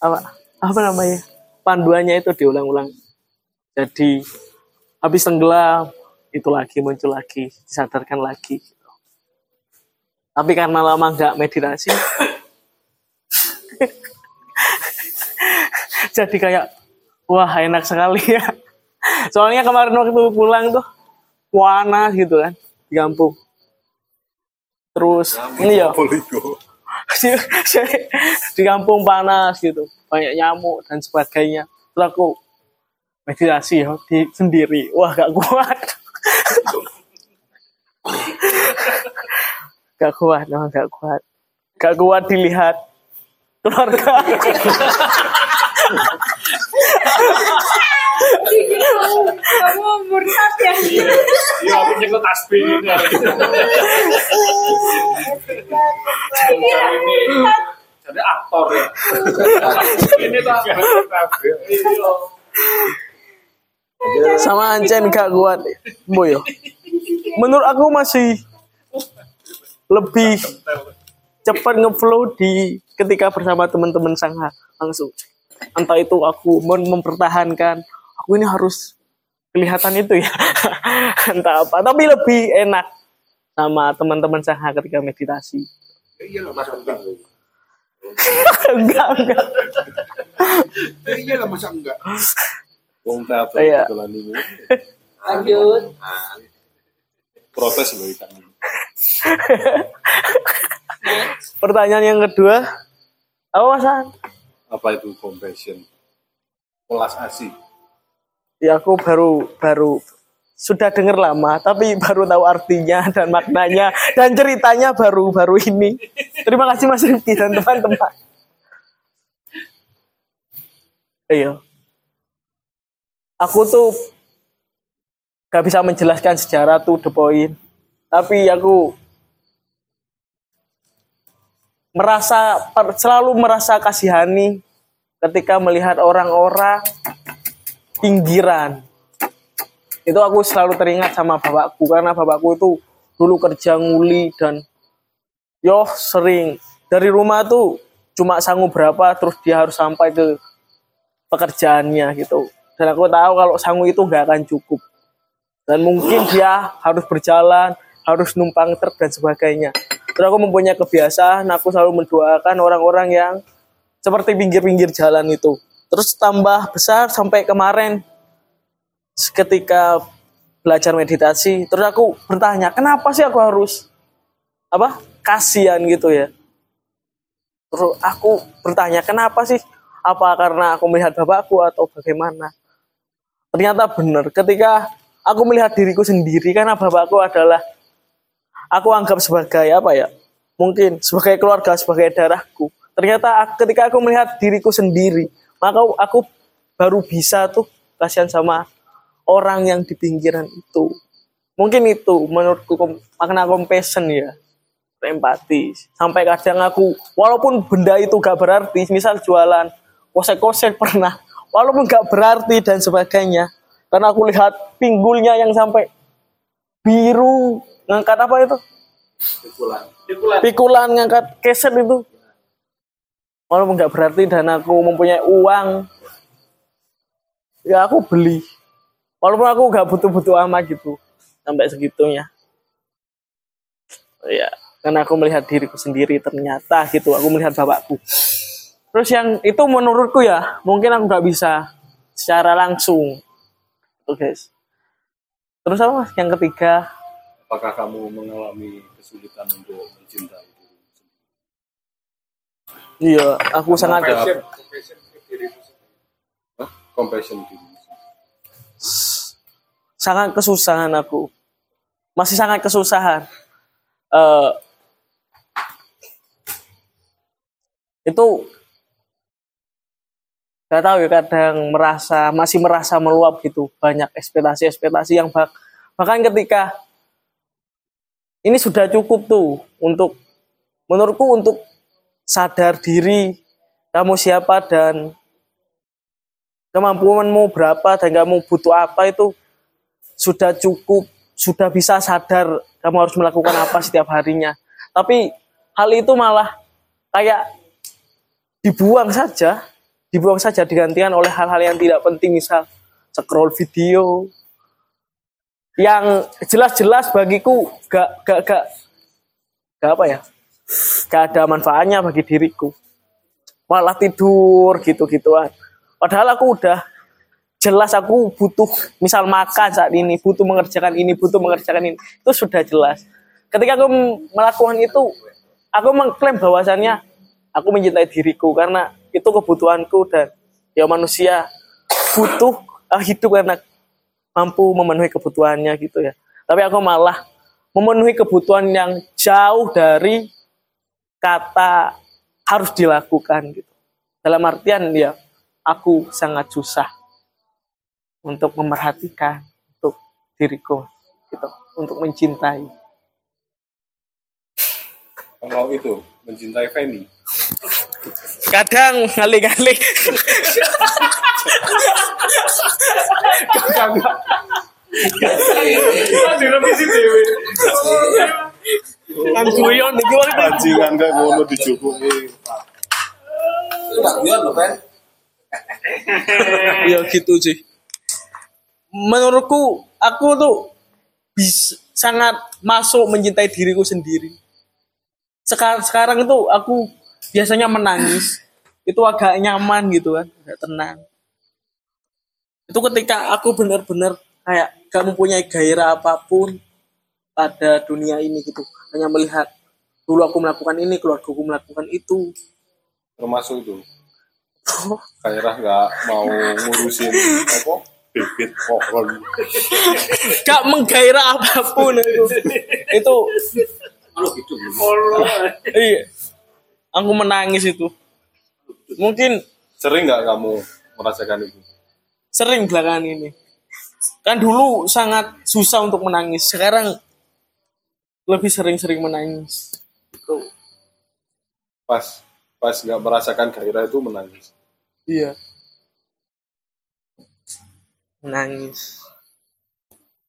Apa apa namanya? Panduannya itu diulang-ulang. Jadi habis tenggelam itu lagi muncul lagi, disadarkan lagi. Tapi karena lama nggak meditasi, jadi kayak wah enak sekali ya. Soalnya kemarin waktu pulang tuh panas gitu kan di kampung. Terus ini ya di, di kampung panas gitu, banyak nyamuk dan sebagainya. Terus aku meditasi ya di sendiri, wah gak kuat. gak kuat, no, gak kuat. Gak kuat dilihat keluarga. Kamu murtad ya? Iya, aku nyekel tasbih ini. ini jadi aktor ya. ini tuh tasbih. Iya. sama Ancen gak kuat boyo menurut aku masih lebih cepat ngeflow di ketika bersama teman-teman sangha langsung entah itu aku mau mempertahankan aku ini harus kelihatan itu ya entah apa tapi lebih enak sama teman-teman sangha ketika meditasi Iya masa enggak. enggak enggak Iya lah masa enggak. Wong teater Iya. kebetulan ini. lanjut Protes loh ikan. pertanyaan yang kedua apa masan Apa itu compassion? Kelas asi. ya aku baru baru sudah dengar lama tapi baru tahu artinya dan maknanya dan ceritanya baru baru ini terima kasih Mas Rifki dan teman-teman iya aku tuh gak bisa menjelaskan sejarah tuh the point tapi aku merasa selalu merasa kasihani ketika melihat orang-orang pinggiran. Itu aku selalu teringat sama bapakku karena bapakku itu dulu kerja nguli dan yo sering. Dari rumah tuh cuma sanggup berapa terus dia harus sampai ke pekerjaannya gitu. Dan aku tahu kalau sanggup itu nggak akan cukup. Dan mungkin dia harus berjalan harus numpang truk dan sebagainya. Terus aku mempunyai kebiasaan aku selalu mendoakan orang-orang yang seperti pinggir-pinggir jalan itu. Terus tambah besar sampai kemarin ketika belajar meditasi terus aku bertanya kenapa sih aku harus apa kasihan gitu ya? Terus aku bertanya kenapa sih? Apa karena aku melihat bapakku atau bagaimana? Ternyata benar ketika aku melihat diriku sendiri karena bapakku adalah aku anggap sebagai apa ya? Mungkin sebagai keluarga sebagai darahku. Ternyata ketika aku melihat diriku sendiri maka aku baru bisa tuh kasihan sama orang yang di pinggiran itu. Mungkin itu menurutku makna compassion ya. Empati. Sampai kadang aku walaupun benda itu gak berarti misal jualan kosek-kosek pernah walaupun gak berarti dan sebagainya karena aku lihat pinggulnya yang sampai biru ngangkat apa itu? Pikulan. Ngangkat keset itu. Walaupun nggak berarti dan aku mempunyai uang. Ya aku beli. Walaupun aku nggak butuh-butuh amat gitu sampai segitunya. Ya karena aku melihat diriku sendiri ternyata gitu aku melihat bapakku. Terus yang itu menurutku ya mungkin aku nggak bisa secara langsung. Tuh guys. Terus apa mas? Yang ketiga Apakah kamu mengalami kesulitan untuk mencintai diri? iya aku sangat Ada Hah? compassion diri. sangat kesusahan aku masih sangat kesusahan Eh, itu nggak tahu ya kadang merasa masih merasa meluap gitu banyak ekspektasi-ekspektasi yang bak- bahkan ketika ini sudah cukup tuh untuk menurutku untuk sadar diri kamu siapa dan kemampuanmu berapa dan kamu butuh apa itu sudah cukup, sudah bisa sadar kamu harus melakukan apa setiap harinya. Tapi hal itu malah kayak dibuang saja, dibuang saja digantikan oleh hal-hal yang tidak penting misal scroll video yang jelas-jelas bagiku gak gak gak gak apa ya? Gak ada manfaatnya bagi diriku. Malah tidur gitu-gituan. Padahal aku udah jelas aku butuh misal makan saat ini butuh mengerjakan ini butuh mengerjakan ini itu sudah jelas. Ketika aku melakukan itu aku mengklaim bahwasannya aku mencintai diriku karena itu kebutuhanku dan ya manusia butuh eh, hidup karena mampu memenuhi kebutuhannya gitu ya. Tapi aku malah memenuhi kebutuhan yang jauh dari kata harus dilakukan gitu. Dalam artian ya aku sangat susah untuk memerhatikan untuk diriku gitu untuk mencintai. Kalau itu mencintai Fanny, kadang kali-kali direvisi dewe. kan guyon iki wae bajingan kayak ngono dijupuki. ya gitu sih menurutku aku tuh bisa sangat masuk mencintai diriku sendiri. Sekarang sekarang itu aku biasanya menangis. Itu agak nyaman gitu kan agak tenang itu ketika aku benar-benar kayak gak mempunyai gairah apa pun pada dunia ini gitu hanya melihat dulu aku melakukan ini keluarga aku melakukan itu Termasuk itu. Kairah nggak mau ngurusin apa? Bibit pohon. gak menggairah apa pun itu itu iya aku menangis itu mungkin Sering nggak kamu merasakan itu? Sering belakangan ini. Kan dulu sangat susah untuk menangis. Sekarang lebih sering-sering menangis. Gitu. Pas pas nggak merasakan gairah itu menangis. iya. Menangis.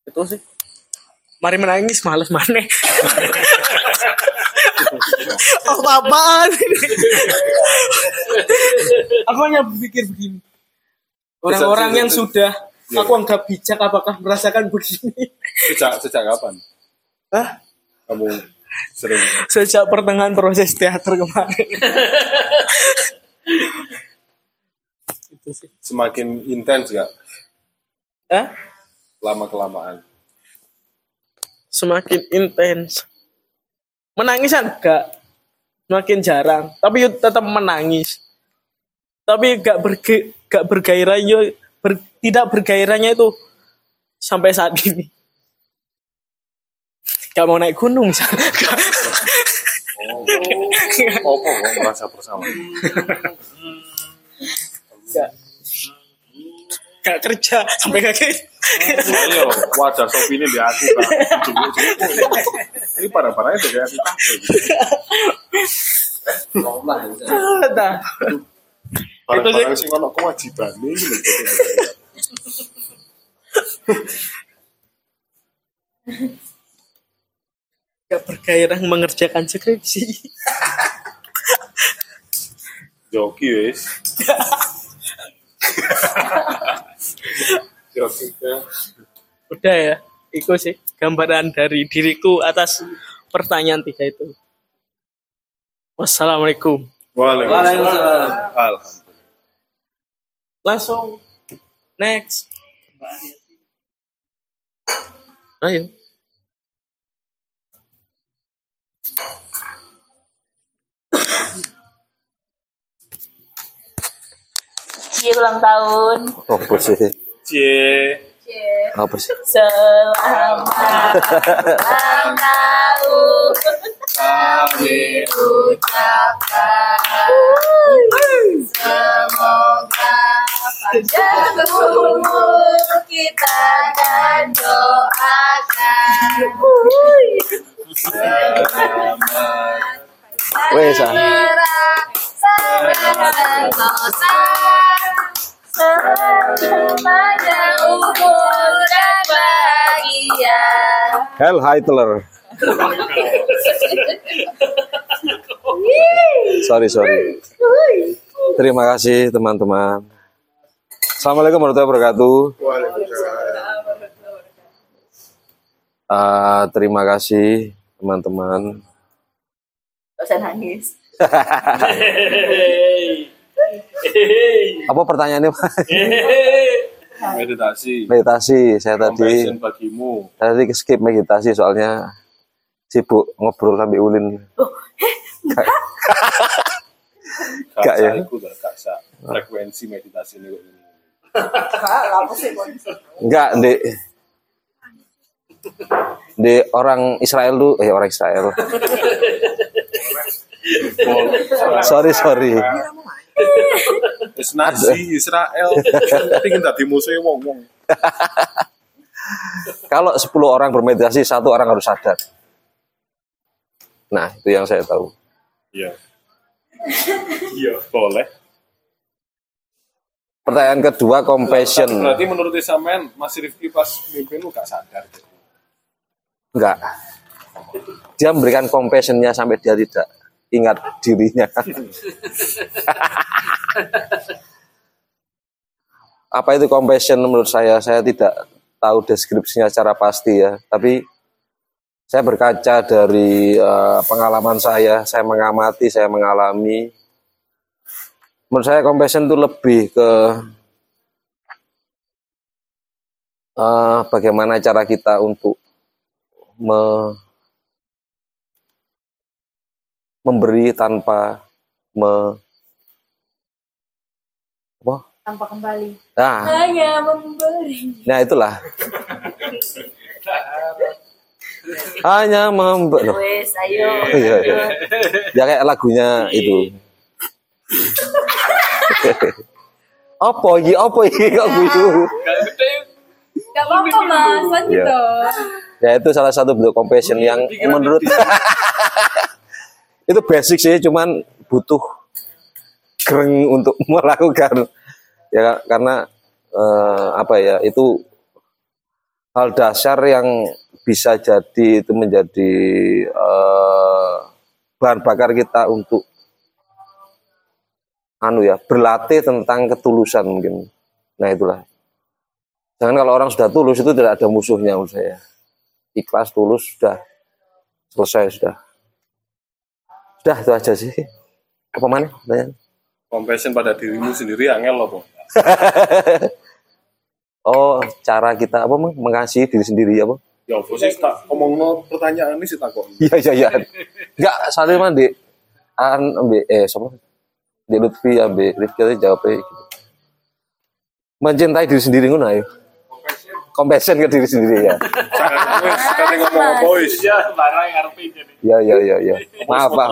Itu sih. Mari menangis males maneh. Apa apaan aku hanya berpikir begini orang-orang yang sudah aku anggap bijak apakah merasakan begini? Sejak sejak kapan? Hah? kamu sering? sejak pertengahan proses teater kemarin. Itu sih. Semakin intens nggak? Hah? lama kelamaan? semakin intens. Menangisan enggak. Semakin jarang. Tapi tetap menangis. Tapi gak berge, gak bergairah yo ber- tidak bergairahnya itu sampai saat ini gak mau naik gunung misalnya Oh, kok kok merasa bersama? gak, gak kerja sampai kayak gitu. Ayo, wajah Sofi ini di aku. Jemput-jemput. Ini parah-parahnya tuh kayak aku kafe. Barang-barang sing ono kewajiban ini lho. gak bergairah mengerjakan skripsi Joki wis. Joki udah ya itu sih gambaran dari diriku atas pertanyaan tiga itu wassalamualaikum Waalaikumsalam. Alhamdulillah. Langsung next Ayo. Cie ulang tahun. Apa sih? Cie. Apa sih? Selamat ulang tahun. Kami ucapkan semoga panjang umur kita dan doakan Wes, ah. Sentosa sepanjang umur dan bahagia. Hell Hitler. sorry, sorry. Terima kasih teman-teman. Assalamualaikum warahmatullahi wabarakatuh. Ah, terima kasih teman-teman. Gak usah nangis. Apa pertanyaannya Pak? Meditasi. meditasi. Saya tadi bagimu. saya tadi skip meditasi soalnya sibuk ngobrol sampai ulin. Gak ya? Iku gak gak sa. Frekuensi meditasi ini. Enggak, Dek. Di orang Israel tuh, eh orang Israel. sorry, sorry. Wis Nazi Israel. Pengen musuhnya wong-wong. Kalau 10 orang bermeditasi, satu orang harus sadar. Nah, itu yang saya tahu. Iya. Iya, boleh. Pertanyaan kedua, compassion. Berarti menurut sampean Mas Rifki pas mimpin lu gak sadar. Enggak. Dia memberikan compassionnya sampai dia tidak ingat dirinya. Apa itu compassion menurut saya? Saya tidak tahu deskripsinya secara pasti ya. Tapi saya berkaca dari eh, pengalaman saya, saya mengamati, saya mengalami. Menurut saya compassion itu lebih ke eh, bagaimana cara kita untuk me- memberi tanpa me apa? Tanpa kembali. Nah, Hanya memberi. nah itulah. Hanya memberi. Ayo. iya, iya. Ya kayak lagunya itu. apa iki? Apa iki kok guyu? Gak apa-apa mas, lanjut Iya. dong. Ya itu salah satu bentuk compassion yang menurut itu basic sih, cuman butuh gereng untuk melakukan ya karena eh, apa ya itu hal dasar yang bisa jadi itu menjadi eh, bahan bakar kita untuk anu ya berlatih tentang ketulusan mungkin. Nah itulah. Jangan kalau orang sudah tulus itu tidak ada musuhnya menurut saya. Ikhlas tulus sudah selesai sudah. Sudah itu aja sih. Apa mana? Pertanyaan? Compassion pada dirimu sendiri angel loh. Oh, cara kita apa Mang? mengasihi diri sendiri apa? Ya apa sih tak ngomong no pertanyaan ini sih takut. Iya iya iya. Enggak, soalnya mah di an eh siapa? Di Lutfi ambe Rifki tadi jawabnya gitu. Mencintai diri sendiri ngono ayo. Compassion ke diri sendiri ya. Kate ngomong apa wis? Ya, barang ngarepe jadi. Iya iya iya iya. Maaf, Pak.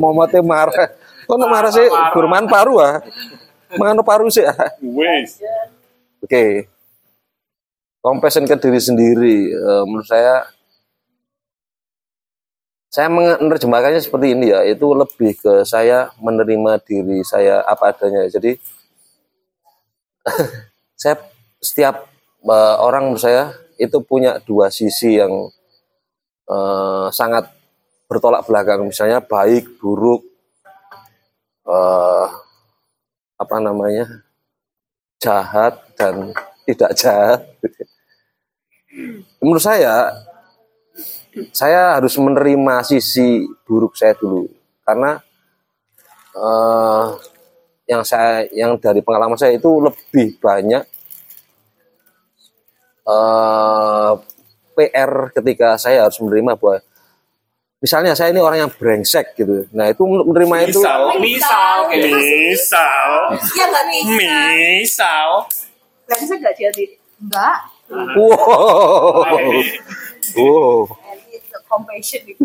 Momate marah. Kok nek marah sih gurman paru ah. Mangano paru sih ah. Wis. Oke. Compassion ke diri sendiri eh, menurut saya saya menerjemahkannya seperti ini ya, itu lebih ke saya menerima diri saya apa adanya. Jadi saya setiap eh, orang menurut saya itu punya dua sisi yang eh, sangat bertolak belakang, misalnya baik, buruk, eh, apa namanya, jahat dan tidak jahat. Menurut saya, saya harus menerima sisi buruk saya dulu, karena eh, yang saya, yang dari pengalaman saya itu lebih banyak eh, PR ketika saya harus menerima bahwa misalnya saya ini orang yang brengsek gitu. Nah, itu menerima itu Misal, misal, misal, Ya nggak bisa. misal. Brengsek nggak dia di? Enggak. wow. wow. Compassion gitu.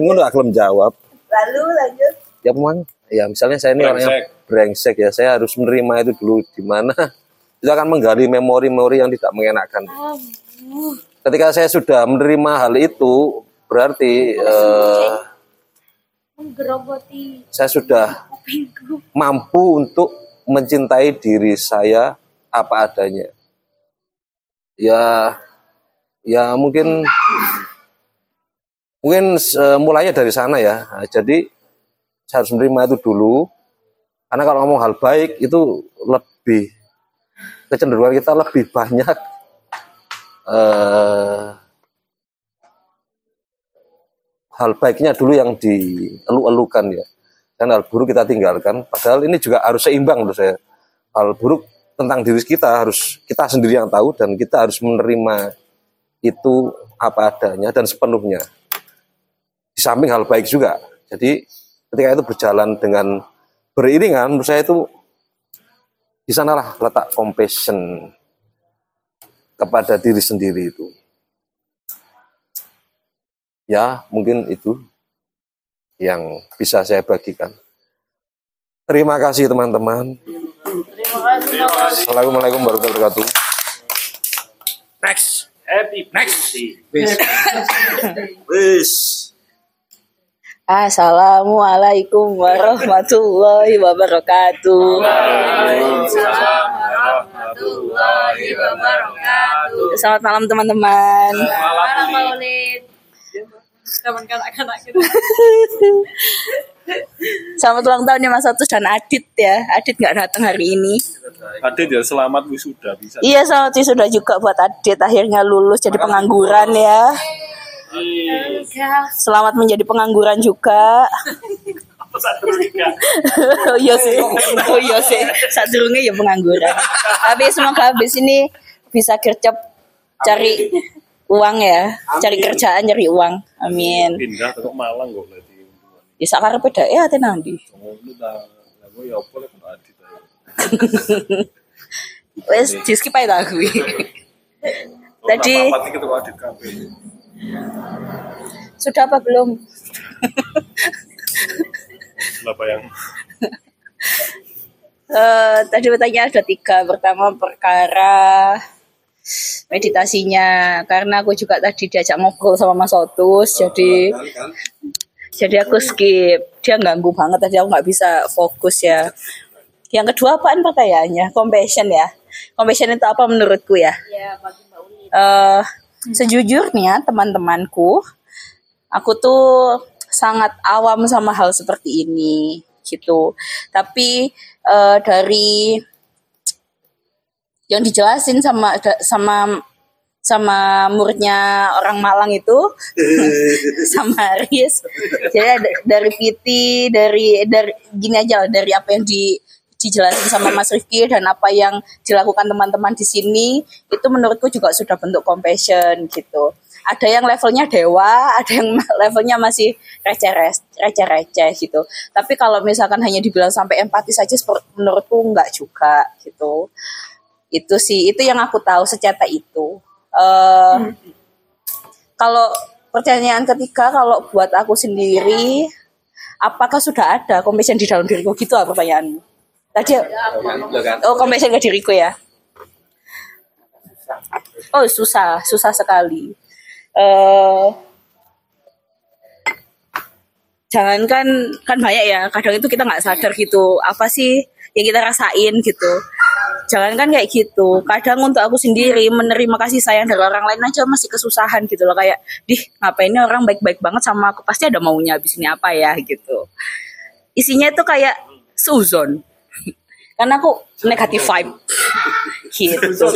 Ngono gak kelem jawab. Lalu lanjut. Ya memang ya misalnya saya ini orang yang brengsek ya, saya harus menerima itu dulu di mana itu akan menggali memori-memori yang tidak mengenakan. Ketika saya sudah menerima hal itu, berarti Menggerogoti saya sudah mampu untuk mencintai diri saya apa adanya. Ya, ya mungkin mungkin eh, mulainya dari sana ya. Nah, jadi saya harus menerima itu dulu. Karena kalau ngomong hal baik itu lebih kecenderungan kita lebih banyak eh, hal baiknya dulu yang dielu-elukan ya dan hal buruk kita tinggalkan. Padahal ini juga harus seimbang menurut saya. Hal buruk tentang diri kita harus kita sendiri yang tahu dan kita harus menerima itu apa adanya dan sepenuhnya. Di samping hal baik juga. Jadi ketika itu berjalan dengan beriringan, menurut saya itu di sanalah letak compassion kepada diri sendiri itu. Ya, mungkin itu yang bisa saya bagikan. Terima kasih teman-teman. Assalamualaikum warahmatullahi wabarakatuh. Happy next. Wis. Assalamualaikum warahmatullahi wabarakatuh. warahmatullahi wabarakatuh. Selamat malam teman-teman. Malam Maulid. Teman kanak-kanak gitu. Selamat ulang tahun ya Mas Otus dan Adit ya. Adit nggak datang hari ini. Adit ya selamat wisuda bisa. Iya selamat sudah juga buat Adit akhirnya lulus jadi pengangguran ya. Selamat menjadi pengangguran juga. Oh iya sih, oh iya sih. Ya pengangguran. Tapi semoga habis ini bisa gercep cari uang ya, cari kerjaan, cari uang. Amin. Pindah ke Malang kok Ya sakar beda ya ate ta. Lah kok ya lek. Wes di skip aja aku. Tadi sudah apa belum? Lah bayang. Eh, tadi pertanyaan ada tiga. Pertama perkara meditasinya karena aku juga tadi diajak ngobrol sama Mas Otus jadi jadi aku skip. Dia ganggu banget tadi aku nggak bisa fokus ya. Yang kedua apaan pertanyaannya compassion ya. Compassion itu apa menurutku ya? Ya, eh sejujurnya teman-temanku, aku tuh sangat awam sama hal seperti ini gitu. Tapi eh, dari yang dijelasin sama sama sama muridnya orang Malang itu sama Aris. Jadi dari Piti dari dari gini aja lah, dari apa yang di dijelasin sama Mas Rifki dan apa yang dilakukan teman-teman di sini itu menurutku juga sudah bentuk compassion gitu. Ada yang levelnya dewa ada yang levelnya masih receh receh receh gitu. Tapi kalau misalkan hanya dibilang sampai empati saja menurutku enggak juga gitu. Itu sih itu yang aku tahu secetak itu Eh, kalau pertanyaan ketiga kalau buat aku sendiri apakah sudah ada compassion di dalam diriku? Gitu lah pertanyaanmu. Tadi oh compassion ke diriku ya? Oh susah. Susah sekali. Eh jangankan kan banyak ya. Kadang itu kita nggak sadar gitu. Apa sih yang kita rasain gitu jangankan kayak gitu. Kadang untuk aku sendiri menerima kasih sayang dari orang lain aja masih kesusahan gitu loh. Kayak dih ngapain ini orang baik-baik banget sama aku? Pasti ada maunya abis ini apa ya? gitu. Isinya itu kayak suzon karena aku negatif vibe. Gitu.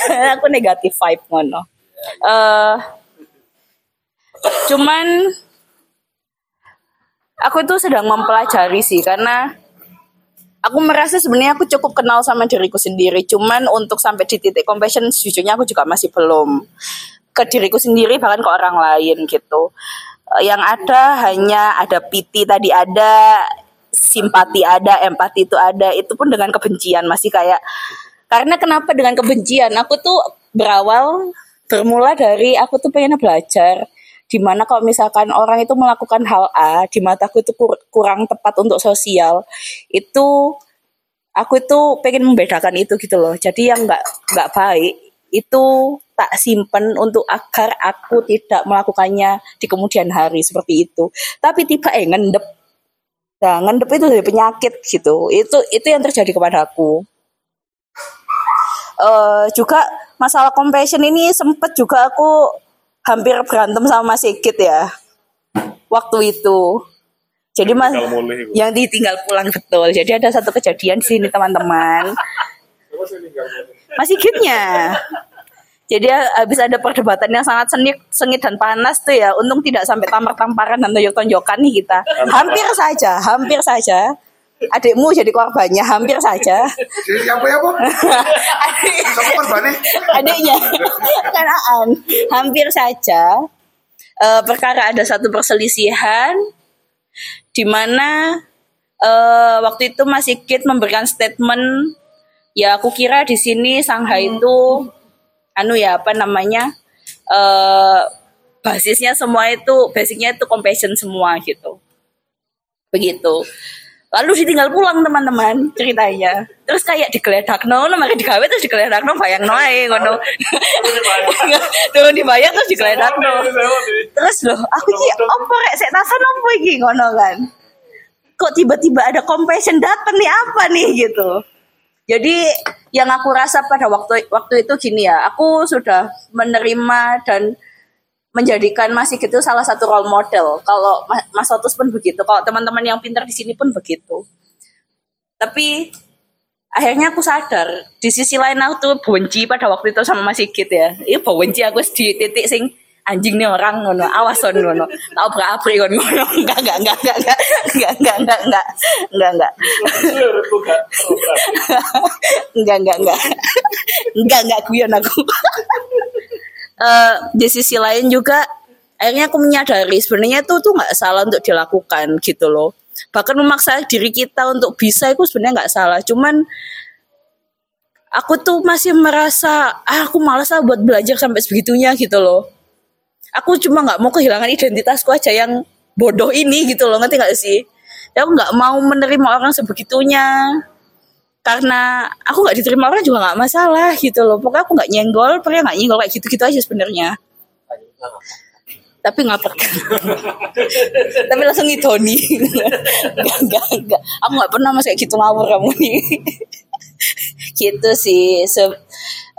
Karena aku negatif vibe ngono. Eh cuman aku tuh sedang mempelajari sih karena aku merasa sebenarnya aku cukup kenal sama diriku sendiri. Cuman untuk sampai di titik compassion sejujurnya aku juga masih belum ke diriku sendiri bahkan ke orang lain gitu. Eh, yang ada hanya ada piti tadi ada simpati ada empati itu ada. Itu pun dengan kebencian masih kayak karena kenapa dengan kebencian? Aku tuh berawal bermula dari aku tuh pengen belajar di mana kalau misalkan orang itu melakukan hal A di mataku itu kur- kurang tepat untuk sosial itu aku itu pengen membedakan itu gitu loh. Jadi yang nggak nggak baik itu tak simpen untuk agar aku tidak melakukannya di kemudian hari seperti itu. Tapi tiba eh ngendep. Nah ngendep itu dari penyakit gitu. Itu itu yang terjadi kepada aku. Eh juga masalah compassion ini sempet juga aku hampir berantem sama Mas Sigit ya waktu itu jadi mas yang ditinggal pulang betul jadi ada satu kejadian di sini teman-teman Mas Sigitnya jadi habis ada perdebatan yang sangat sengit, sengit dan panas tuh ya. Untung tidak sampai tampar-tamparan dan tonjok-tonjokan nih kita. Hampir saja, hampir saja. Adikmu jadi korbannya, hampir saja. Jadi siapa ya, Bu? Adik, Siapa korbannya? adiknya, kanaan. Hampir saja. Eh, perkara ada satu perselisihan di mana eh, waktu itu Mas Sigit memberikan statement ya aku kira di sini Shanghai itu anu ya apa namanya eh basisnya semua itu basicnya itu compassion semua gitu begitu lalu ditinggal pulang teman-teman ceritanya. Terus kayak digeledak no mari digawe terus digeledak no bayang no ae ngono. Turun dibayar terus digeledak no terus loh aku ki opo rek sek tasan opo iki ngono kan? Kok tiba-tiba ada compassion datang nih apa nih gitu. Jadi yang aku rasa pada waktu waktu itu gini ya, aku sudah menerima dan menjadikan Mas Sigit salah satu role model. Kalau Ma- Mas Otus pun begitu, kalau teman-teman yang pintar di sini pun begitu. Tapi akhirnya aku sadar di sisi lain aku tuh benci pada waktu itu sama Mas Sigit ya. Iya benci aku di titik sing anjing nih orang ngono awas on ngono tau berabri ngono enggak enggak enggak enggak enggak enggak enggak enggak enggak enggak enggak enggak enggak enggak enggak enggak guyon aku Eh, di sisi lain juga akhirnya aku menyadari sebenarnya itu tuh nggak salah untuk dilakukan gitu loh. Bahkan memaksa diri kita untuk bisa itu sebenarnya nggak salah. Cuman aku tuh masih merasa ah, aku malas lah buat belajar sampai sebegitunya gitu loh. Aku cuma nggak mau kehilangan identitasku aja yang bodoh ini gitu loh ngerti nggak sih? Aku nggak mau menerima orang sebegitunya karena aku nggak diterima orang juga nggak masalah gitu loh. Pokoknya aku nggak nyenggol pokoknya nggak nyenggol kayak gitu-gitu aja sebenarnya. Tapi nggak pernah tapi langsung ngidoni enggak enggak enggak aku nggak pernah mas kayak gitu ngawur kamu nih. Gitu sih. Se-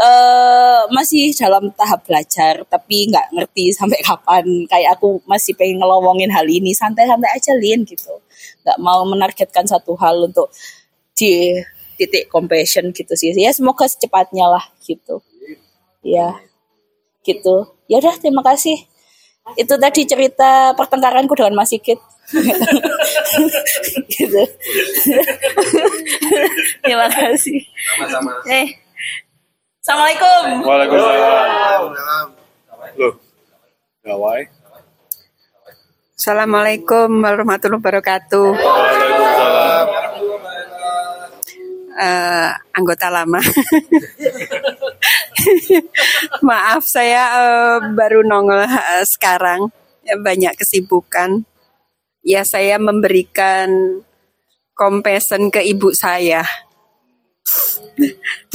eh, masih dalam tahap belajar tapi nggak ngerti sampai kapan. Kayak aku masih pengen ngelowongin hal ini. Santai-santai aja Lin gitu. Nggak mau menargetkan satu hal untuk di titik compassion gitu sih ya semoga secepatnya lah gitu ya gitu ya udah terima kasih itu tadi cerita pertengkaranku dengan Mas Sigit gitu terima kasih Sama-sama. eh assalamualaikum Waalaikumsalam. Loh. Gawai. Assalamualaikum warahmatullahi wabarakatuh. Waalaikumsalam. Eh, anggota lama. Maaf saya eh, baru nongol eh, sekarang. Ya, banyak kesibukan. Ya saya memberikan compassion ke ibu saya.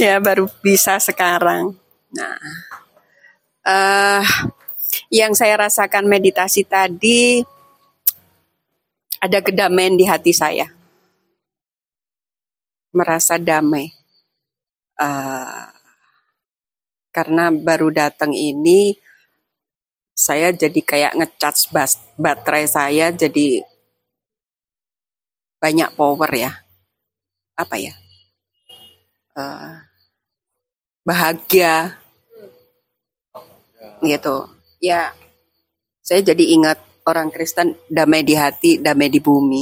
ya baru bisa sekarang. Nah, eh yang saya rasakan meditasi tadi ada kedamaian di hati saya. Merasa damai. Eh, karena baru datang ini saya jadi kayak bas- baterai saya jadi banyak power ya. Apa ya? Eh, bahagia gitu. Ya, saya jadi ingat orang Kristen damai di hati, damai di bumi.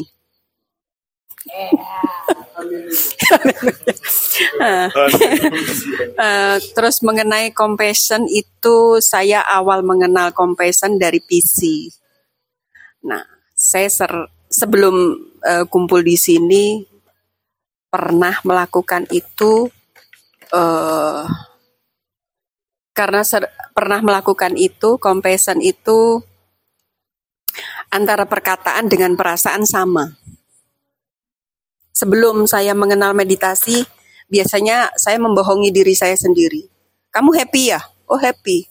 Eh, terus mengenai compassion itu saya awal mengenal compassion dari PC. Nah, saya ser- sebelum eh, kumpul di sini pernah melakukan itu eh karena pernah melakukan itu compassion itu antara perkataan dengan perasaan sama. Sebelum saya mengenal meditasi, biasanya saya membohongi diri saya sendiri. Kamu happy ya? Oh happy.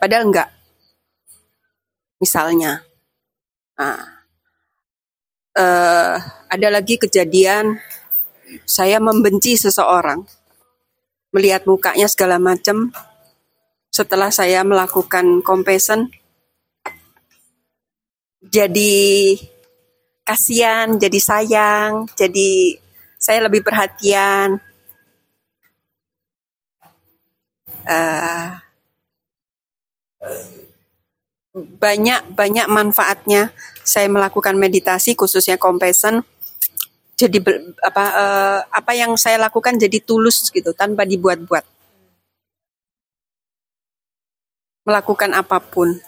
Padahal enggak. Misalnya. Nah, eh, ada lagi kejadian saya membenci seseorang. Melihat mukanya segala macam. Setelah saya melakukan compassion, jadi kasihan, jadi sayang, jadi saya lebih perhatian. Eh, banyak banyak manfaatnya saya melakukan meditasi khususnya compassion jadi ber- apa eh, apa yang saya lakukan jadi tulus gitu tanpa dibuat-buat melakukan apa pun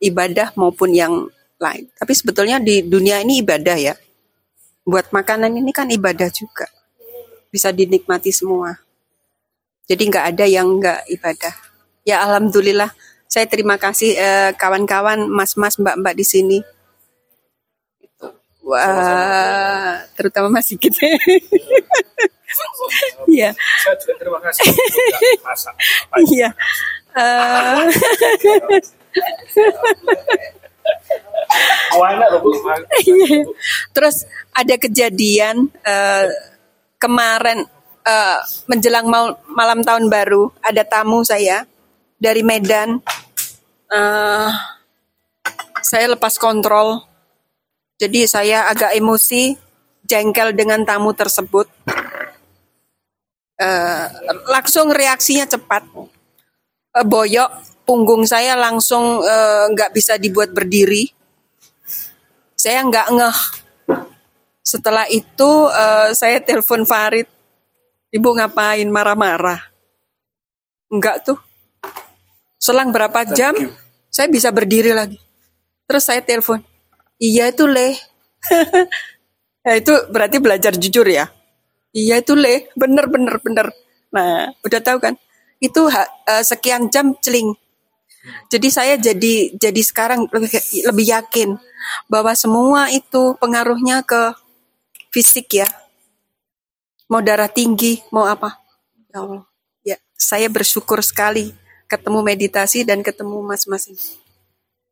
ibadah maupun yang lain. Tapi sebetulnya di dunia ini ibadah ya. Buat makanan ini kan ibadah juga. Bisa dinikmati semua. Jadi nggak ada yang nggak ibadah. Ya alhamdulillah. Saya terima kasih eh, kawan-kawan mas-mas mbak-mbak di sini. Wah, terutama Mas Sigit. Iya. Saya juga terima kasih. Iya. Terus ada kejadian eh, kemarin eh, menjelang mal- malam tahun baru ada tamu saya dari Medan. Eh, saya lepas kontrol, jadi saya agak emosi, jengkel dengan tamu tersebut. Eh, langsung reaksinya cepat, Eh, boyok, punggung saya langsung eh, nggak bisa dibuat berdiri. Saya nggak ngeh. Setelah itu eh, saya telepon Farid. Ibu ngapain marah-marah? Enggak tuh. Selang berapa jam saya bisa berdiri lagi. Terus saya telepon. Iya itu leh. ya, itu berarti belajar jujur ya. Iya itu leh. Bener bener bener. Nah udah tahu kan? Itu eh, sekian jam celing. Jadi saya jadi jadi sekarang lebih lebih yakin bahwa semua itu pengaruhnya ke fisik ya. Mau darah tinggi, mau apa? Ya Allah. Ya, saya bersyukur sekali ketemu meditasi dan ketemu mas-mas ini.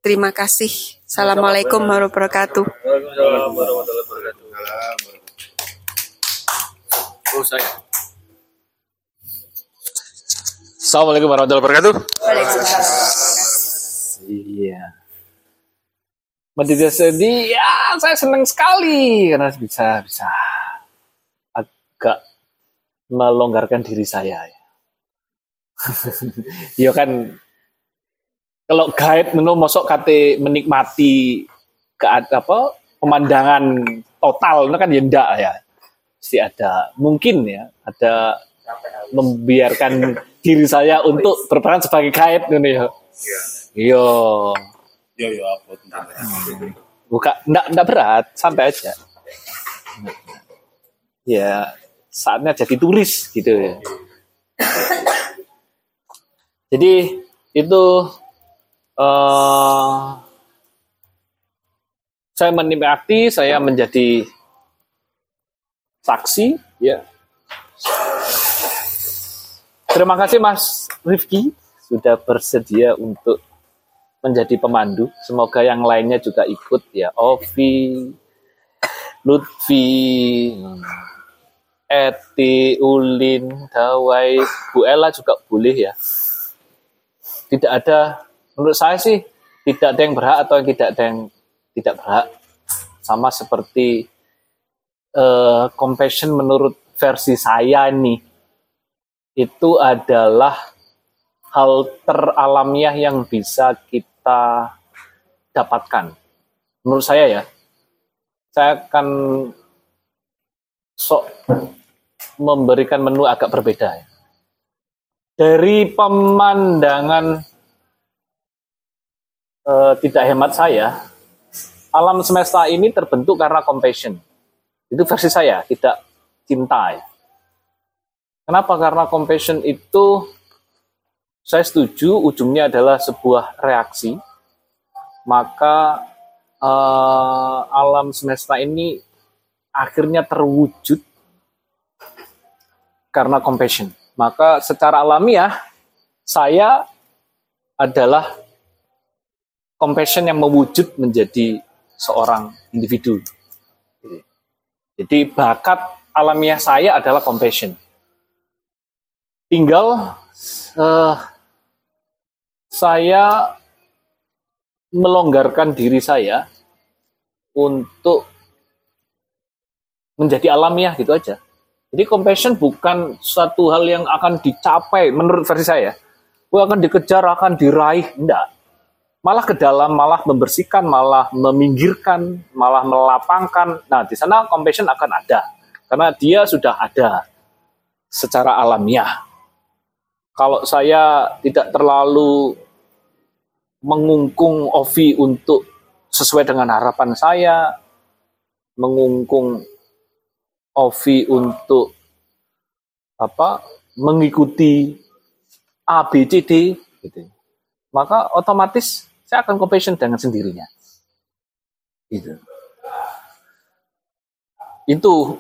Terima kasih. Assalamualaikum warahmatullahi wabarakatuh. Waalaikumsalam warahmatullahi wabarakatuh. Oh saya. Assalamualaikum warahmatullahi wabarakatuh. Iya. Meditasi tadi, ya saya senang sekali karena bisa bisa agak melonggarkan diri saya. ya kan kalau guide menu mosok kate menikmati ke apa pemandangan total itu kan ya enggak ya pasti ada mungkin ya ada membiarkan diri saya untuk berperan sebagai guide gitu ya. Iya. Ya ya apa tentang buka enggak enggak berat santai aja. Ya saatnya jadi turis gitu ya. Jadi itu eh saya menikmati, saya menjadi saksi, ya. Terima kasih Mas Rifki sudah bersedia untuk menjadi pemandu. Semoga yang lainnya juga ikut ya. Ovi, Lutfi, Eti, Ulin, Dawai, Bu Ella juga boleh ya. Tidak ada, menurut saya sih tidak ada yang berhak atau yang tidak ada yang tidak berhak. Sama seperti eh, compassion menurut versi saya nih, itu adalah hal teralamiah yang bisa kita dapatkan. Menurut saya ya, saya akan sok memberikan menu agak berbeda. ya. Dari pemandangan eh, tidak hemat saya, alam semesta ini terbentuk karena compassion. Itu versi saya, tidak cinta ya. Kenapa? Karena compassion itu saya setuju ujungnya adalah sebuah reaksi. Maka eh, alam semesta ini akhirnya terwujud karena compassion. Maka secara alamiah saya adalah compassion yang mewujud menjadi seorang individu. Jadi bakat alamiah saya adalah compassion. Tinggal eh, saya melonggarkan diri saya untuk menjadi alamiah gitu aja. Jadi compassion bukan suatu hal yang akan dicapai menurut versi saya. Oh, akan dikejar, akan diraih, enggak. Malah ke dalam, malah membersihkan, malah meminggirkan, malah melapangkan. Nah, di sana compassion akan ada. Karena dia sudah ada secara alamiah. Kalau saya tidak terlalu mengungkung Ovi untuk sesuai dengan harapan saya, mengungkung Ovi untuk apa mengikuti A B C D gitu. Maka otomatis saya akan compassion dengan sendirinya. Gitu. Itu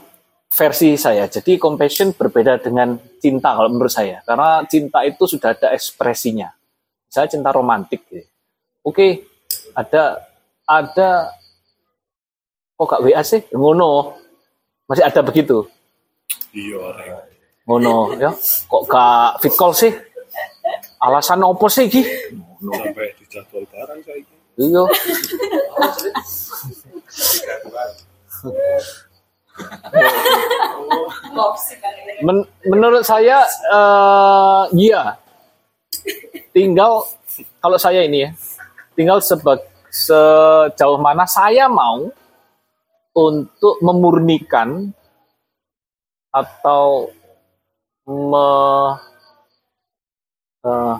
versi saya. Jadi compassion berbeda dengan cinta kalau menurut saya. Karena cinta itu sudah ada ekspresinya. Saya cinta romantik. Gitu. Oke, ada ada kok gak WA sih? Ngono. Masih ada begitu. Iya. Ngono ya. Kok gak fit call sih? Alasan opo sih iki? Sampai di jadwal barang saya ini. Iya. Men- menurut saya eh iya. Tinggal kalau saya ini ya, tinggal seba- sejauh mana saya mau untuk memurnikan atau me- eh,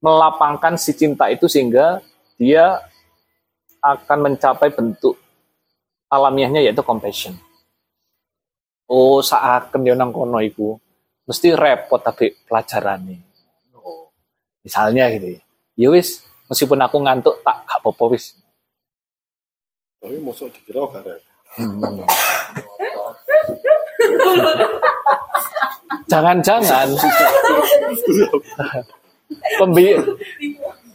melapangkan si cinta itu sehingga dia akan mencapai bentuk alamiahnya yaitu compassion. Oh, seakan dia nang kono iku mesti repot tapi pelajarannya. Oh, misalnya gitu ya. Ya wis, meskipun aku ngantuk tak gak apa-apa wis. Tapi masuk dikira garek. Jangan-jangan pembi-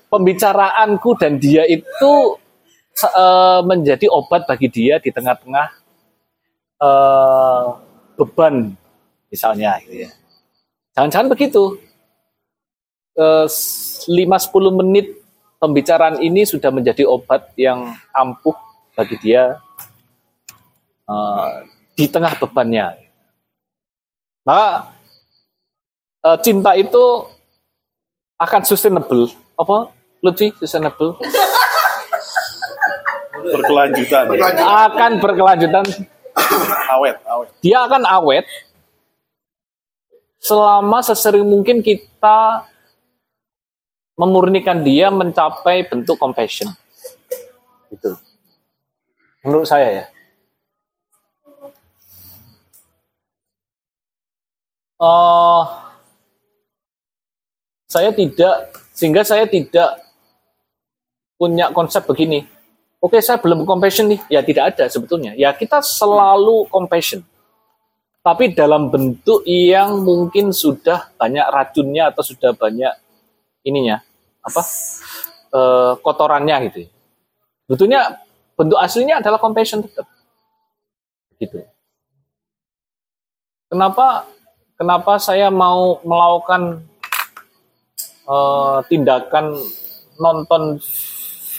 pembicaraanku dan dia itu eh, menjadi obat bagi dia di tengah-tengah eh, beban misalnya gitu ya. Jangan-jangan begitu. Eh, 5-10 menit pembicaraan ini sudah menjadi obat yang ampuh bagi dia eh, di tengah bebannya. Maka eh, cinta itu akan sustainable. Apa? Lutfi, sustainable? Berkelanjutan. akan berkelanjutan. Awet, awet. Dia akan awet selama sesering mungkin kita memurnikan dia mencapai bentuk compassion. Itu. Menurut saya ya. Eh, saya tidak sehingga saya tidak punya konsep begini. Oke, saya belum compassion nih. Ya tidak ada sebetulnya. Ya kita selalu compassion. Tapi dalam bentuk yang mungkin sudah banyak racunnya atau sudah banyak ininya apa eh, kotorannya gitu. Betulnya bentuk aslinya adalah compassion tetap. Gitu. Kenapa kenapa saya mau melakukan eh, tindakan nonton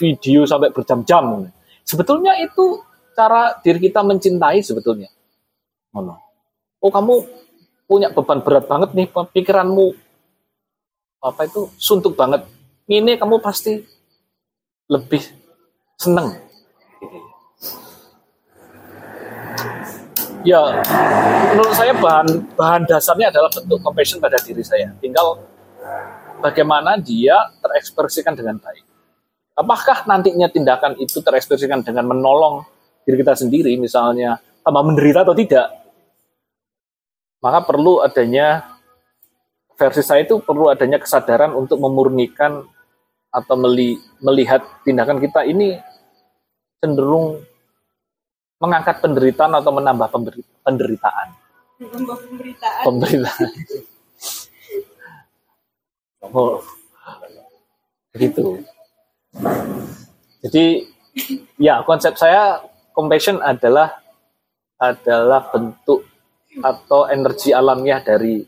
video sampai berjam-jam? Sebetulnya itu cara diri kita mencintai sebetulnya. Oh kamu punya beban berat banget nih pikiranmu apa itu suntuk banget. Ini kamu pasti lebih seneng. Ya, menurut saya bahan bahan dasarnya adalah bentuk compassion pada diri saya. Tinggal bagaimana dia terekspresikan dengan baik. Apakah nantinya tindakan itu terekspresikan dengan menolong diri kita sendiri, misalnya tambah menderita atau tidak? Maka perlu adanya versi saya itu perlu adanya kesadaran untuk memurnikan atau meli- melihat tindakan kita ini cenderung mengangkat penderitaan atau menambah pemberi- penderitaan. Penderitaan. Oh, gitu. Jadi ya konsep saya compassion adalah adalah bentuk atau energi alamiah dari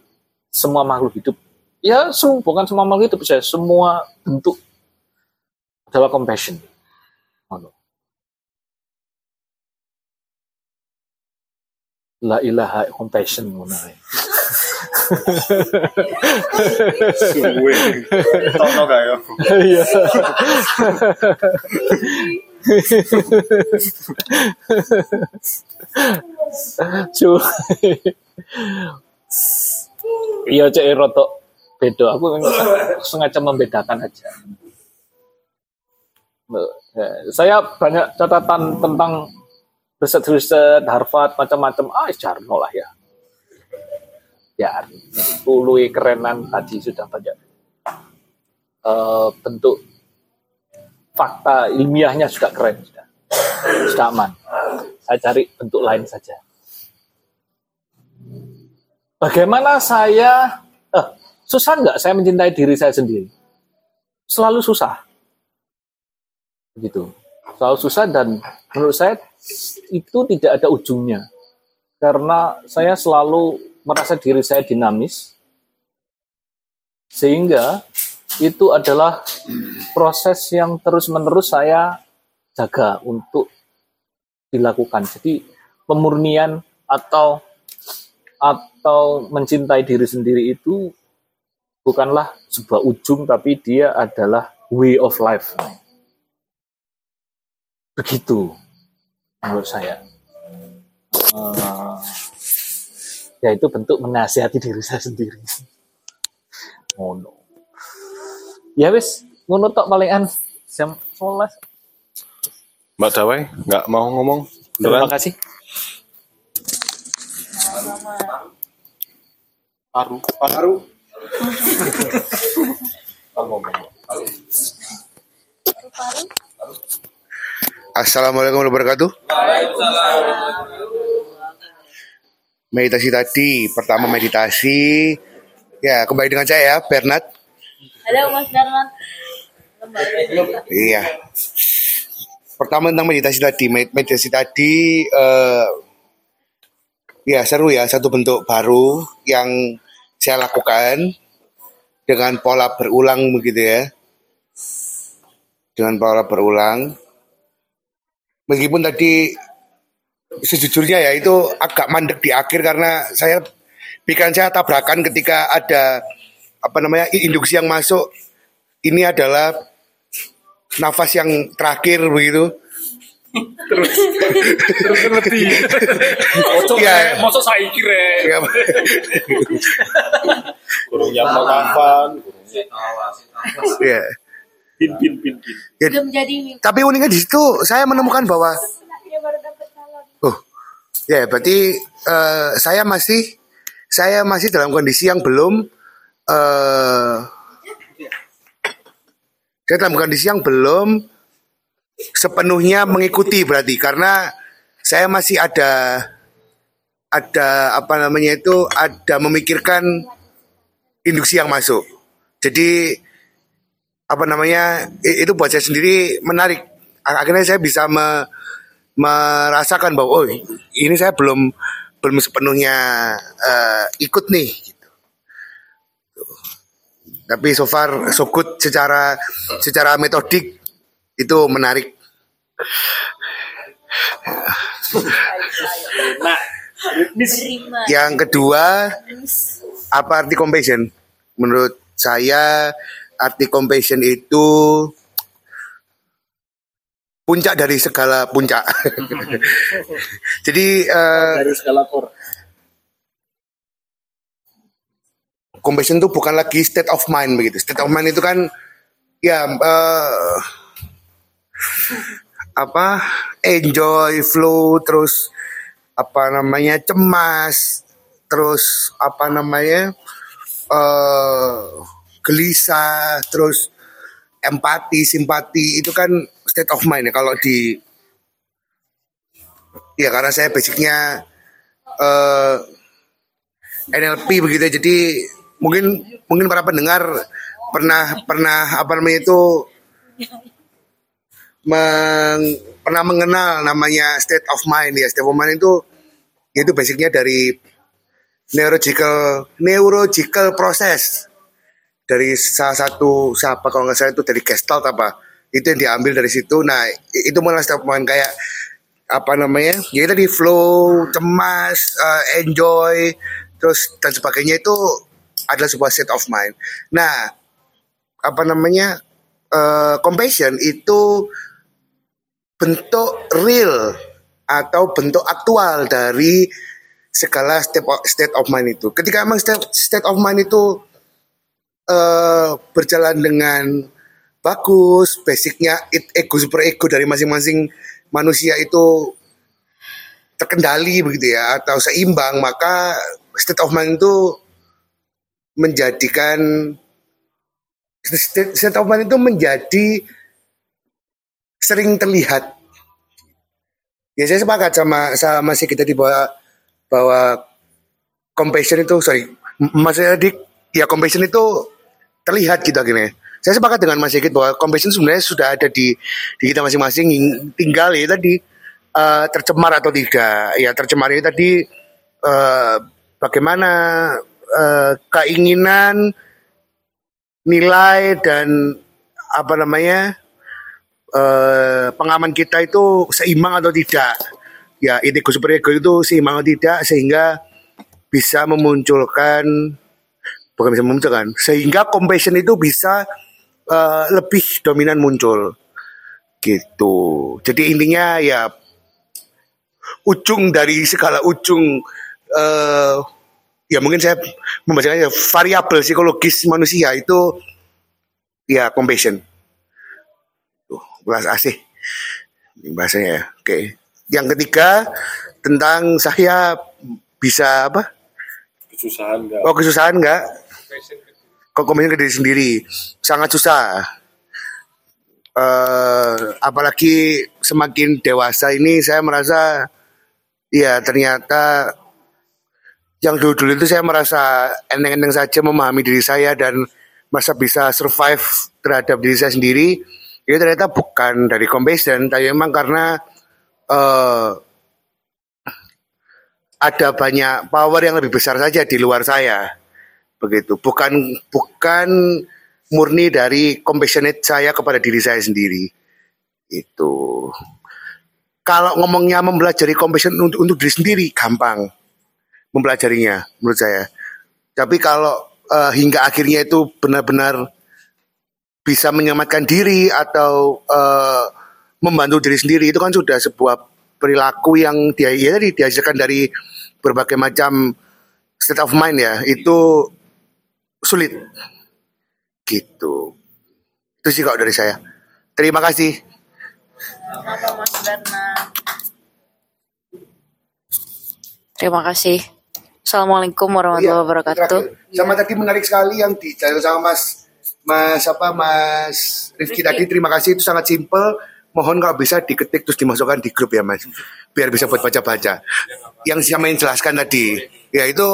semua makhluk hidup. Ya, sem- bukan semua makhluk hidup saya, semua bentuk adalah compassion. La ilaha compassion ngono ae. Suwe. Tokno gak ya? Iya. Cu. Iya cek rotok beda. Aku sengaja membedakan aja. Saya banyak catatan tentang riset-riset Harvard macam-macam. Ah, jarno lah ya. Ya, tului kerenan tadi sudah banyak. Eh, bentuk fakta ilmiahnya sudah keren sudah. Sudah aman. Saya cari bentuk lain saja. Bagaimana saya eh, susah nggak saya mencintai diri saya sendiri? Selalu susah. Begitu. Selalu susah dan menurut saya itu tidak ada ujungnya. Karena saya selalu merasa diri saya dinamis sehingga itu adalah proses yang terus-menerus saya jaga untuk dilakukan. Jadi pemurnian atau atau mencintai diri sendiri itu bukanlah sebuah ujung tapi dia adalah way of life. Begitu menurut saya. Eh, ya itu bentuk menasihati diri saya sendiri. Ngono. Ya wis, ngono tok palingan jam 11. Mbak Dawai nggak mau ngomong? Terima kasih. Paru. Paru. Assalamualaikum warahmatullahi wabarakatuh. Meditasi tadi, pertama meditasi. Ya, kembali dengan saya ya, Bernard. Halo Mas Darman. Iya. Pertama tentang meditasi tadi, Med- meditasi tadi eh, ya seru ya, satu bentuk baru yang saya lakukan dengan pola berulang begitu ya. Dengan pola berulang. Meskipun tadi sejujurnya ya itu agak mandek di akhir karena saya pikiran saya tabrakan ketika ada apa namanya induksi yang masuk ini adalah nafas yang terakhir begitu terus terus ngerti Ojo Iya. rek, mosok saiki rek. Ya, Kurung nyapa kapan? ya. Bin bin bin bin. Ya, Belum jadi tapi uniknya di situ saya menemukan bahwa dia baru dapat calon. oh ya berarti eh, saya masih saya masih dalam kondisi yang belum eh saya dalam kondisi yang belum sepenuhnya mengikuti berarti karena saya masih ada ada apa namanya itu ada memikirkan induksi yang masuk. Jadi apa namanya itu buat saya sendiri menarik. Akhirnya saya bisa me- merasakan bahwa oh ini saya belum belum sepenuhnya eh, ikut nih. Gitu. Tapi so far so good secara secara metodik itu menarik. Nah. Yang kedua, apa arti compassion? Menurut saya, arti compassion itu puncak dari segala puncak. Jadi eh, Dari segala core. compassion itu bukan lagi state of mind begitu. State of mind itu kan ya eh, apa enjoy flow terus apa namanya cemas terus apa namanya eh gelisah terus empati simpati itu kan state of mind ya kalau di ya karena saya basicnya eh NLP begitu ya, jadi mungkin mungkin para pendengar pernah pernah apa namanya itu meng- pernah mengenal namanya state of mind ya state of mind itu itu basicnya dari neurological neurological process. Dari salah satu siapa kalau nggak salah itu dari Gestalt apa itu yang diambil dari situ nah itu malah of mind kayak apa namanya ya tadi flow cemas eh, enjoy terus dan sebagainya itu adalah sebuah state of mind nah apa namanya eh, compassion itu bentuk real atau bentuk aktual dari segala state of, state of mind itu. Ketika emang state, state of mind itu eh, berjalan dengan bagus, basicnya it, ego super ego dari masing-masing manusia itu terkendali begitu ya atau seimbang, maka state of mind itu menjadikan state, state of mind itu menjadi sering terlihat. Ya saya sepakat sama sama si kita di bawah bahwa compassion itu sorry M- Mas Edik ya compassion itu terlihat gitu akhirnya. Saya sepakat dengan Mas Sigit bahwa compassion sebenarnya sudah ada di di kita masing-masing tinggal ya tadi eh, tercemar atau tidak. Ya tercemar itu tadi eh, bagaimana eh, keinginan nilai dan apa namanya eh, pengaman kita itu seimbang atau tidak. Ya, ego super ego itu seimbang atau tidak sehingga bisa memunculkan bukan bisa memunculkan sehingga compassion itu bisa eh, lebih dominan muncul gitu. Jadi intinya ya ujung dari segala ujung eh ya mungkin saya membacakannya variabel psikologis manusia itu ya compassion. Tuh, belas asih. Ini bahasanya ya. Oke. Yang ketiga tentang saya bisa apa? Kesusahan enggak? Oh kesusahan enggak? Komen ke diri sendiri. Sangat susah. eh apalagi semakin dewasa ini saya merasa ya ternyata yang dulu-dulu itu saya merasa eneng-eneng saja memahami diri saya dan merasa bisa survive terhadap diri saya sendiri. Itu ternyata bukan dari compassion tapi memang karena eh ada banyak power yang lebih besar saja di luar saya begitu. Bukan bukan murni dari compassionate saya kepada diri saya sendiri. Itu. Kalau ngomongnya mempelajari compassion untuk untuk diri sendiri gampang mempelajarinya menurut saya. Tapi kalau eh, hingga akhirnya itu benar-benar bisa menyelamatkan diri atau eh, membantu diri sendiri itu kan sudah sebuah perilaku yang dia ya dihasilkan dari berbagai macam state of mind ya. Itu sulit. Gitu. Itu sih kalau dari saya. Terima kasih. Terima kasih. Assalamualaikum warahmatullahi wabarakatuh. sama tadi menarik sekali yang dijalan sama Mas Mas apa Mas Rifki. tadi. Terima kasih. Itu sangat simpel mohon kalau bisa diketik terus dimasukkan di grup ya Mas. Biar bisa buat baca-baca. Yang sama yang jelaskan tadi. Ya itu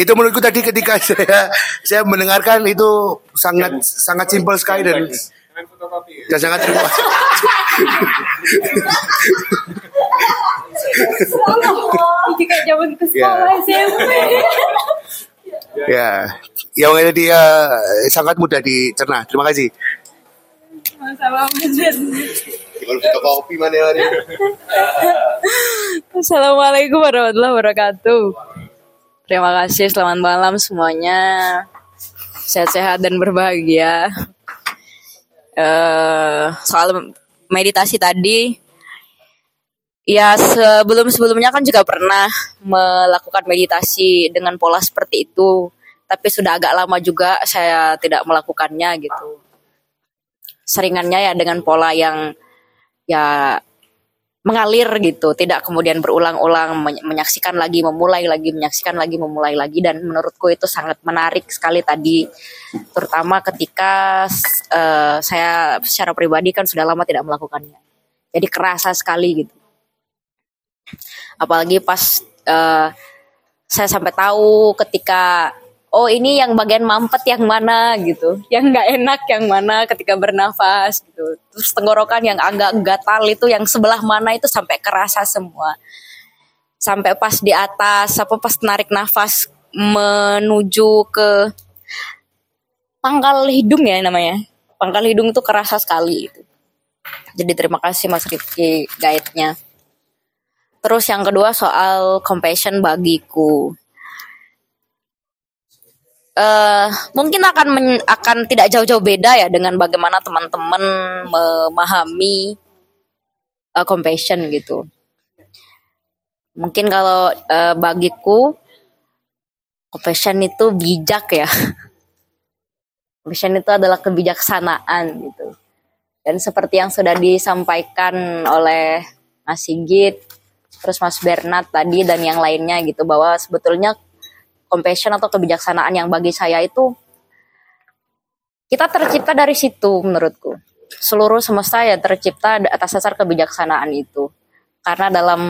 itu menurutku tadi ketika saya saya mendengarkan itu sangat sangat simpel sekali dan dan sangat terima Ini kayak zaman ke sekolah SMP. ya yang tadi ya sangat mudah dicerna. Terima kasih. Masalah kalau kita kopi mana hari Assalamualaikum warahmatullahi wabarakatuh. Terima kasih, selamat malam semuanya. Sehat-sehat dan berbahagia. Eh, soal meditasi tadi, ya sebelum-sebelumnya kan juga pernah melakukan meditasi dengan pola seperti itu, tapi sudah agak lama juga saya tidak melakukannya gitu. Seringannya ya dengan pola yang ya mengalir gitu, tidak kemudian berulang-ulang men- menyaksikan lagi, memulai lagi, menyaksikan lagi, memulai lagi dan menurutku itu sangat menarik sekali tadi terutama ketika eh, saya secara pribadi kan sudah lama tidak melakukannya. Jadi kerasa sekali gitu. Apalagi pas eh, saya sampai tahu ketika oh ini yang bagian mampet yang mana gitu, yang nggak enak yang mana ketika bernafas gitu. Terus tenggorokan yang agak gatal itu yang sebelah mana itu sampai kerasa semua. Sampai pas di atas apa pas narik nafas menuju ke pangkal hidung ya namanya. Pangkal hidung itu kerasa sekali itu. Jadi terima kasih Mas Rifki guide-nya. Terus yang kedua soal compassion bagiku. Eh mungkin akan men- akan tidak jauh-jauh beda ya dengan bagaimana teman-teman memahami eh, compassion gitu. Mungkin kalau eh, bagiku compassion itu bijak ya. compassion itu adalah kebijaksanaan gitu. Dan seperti yang sudah disampaikan oleh Mas Sigit, terus Mas Bernard tadi dan yang lainnya gitu bahwa sebetulnya compassion atau kebijaksanaan yang bagi saya itu kita tercipta dari situ menurutku. Seluruh semesta ya tercipta atas dasar kebijaksanaan itu. Karena dalam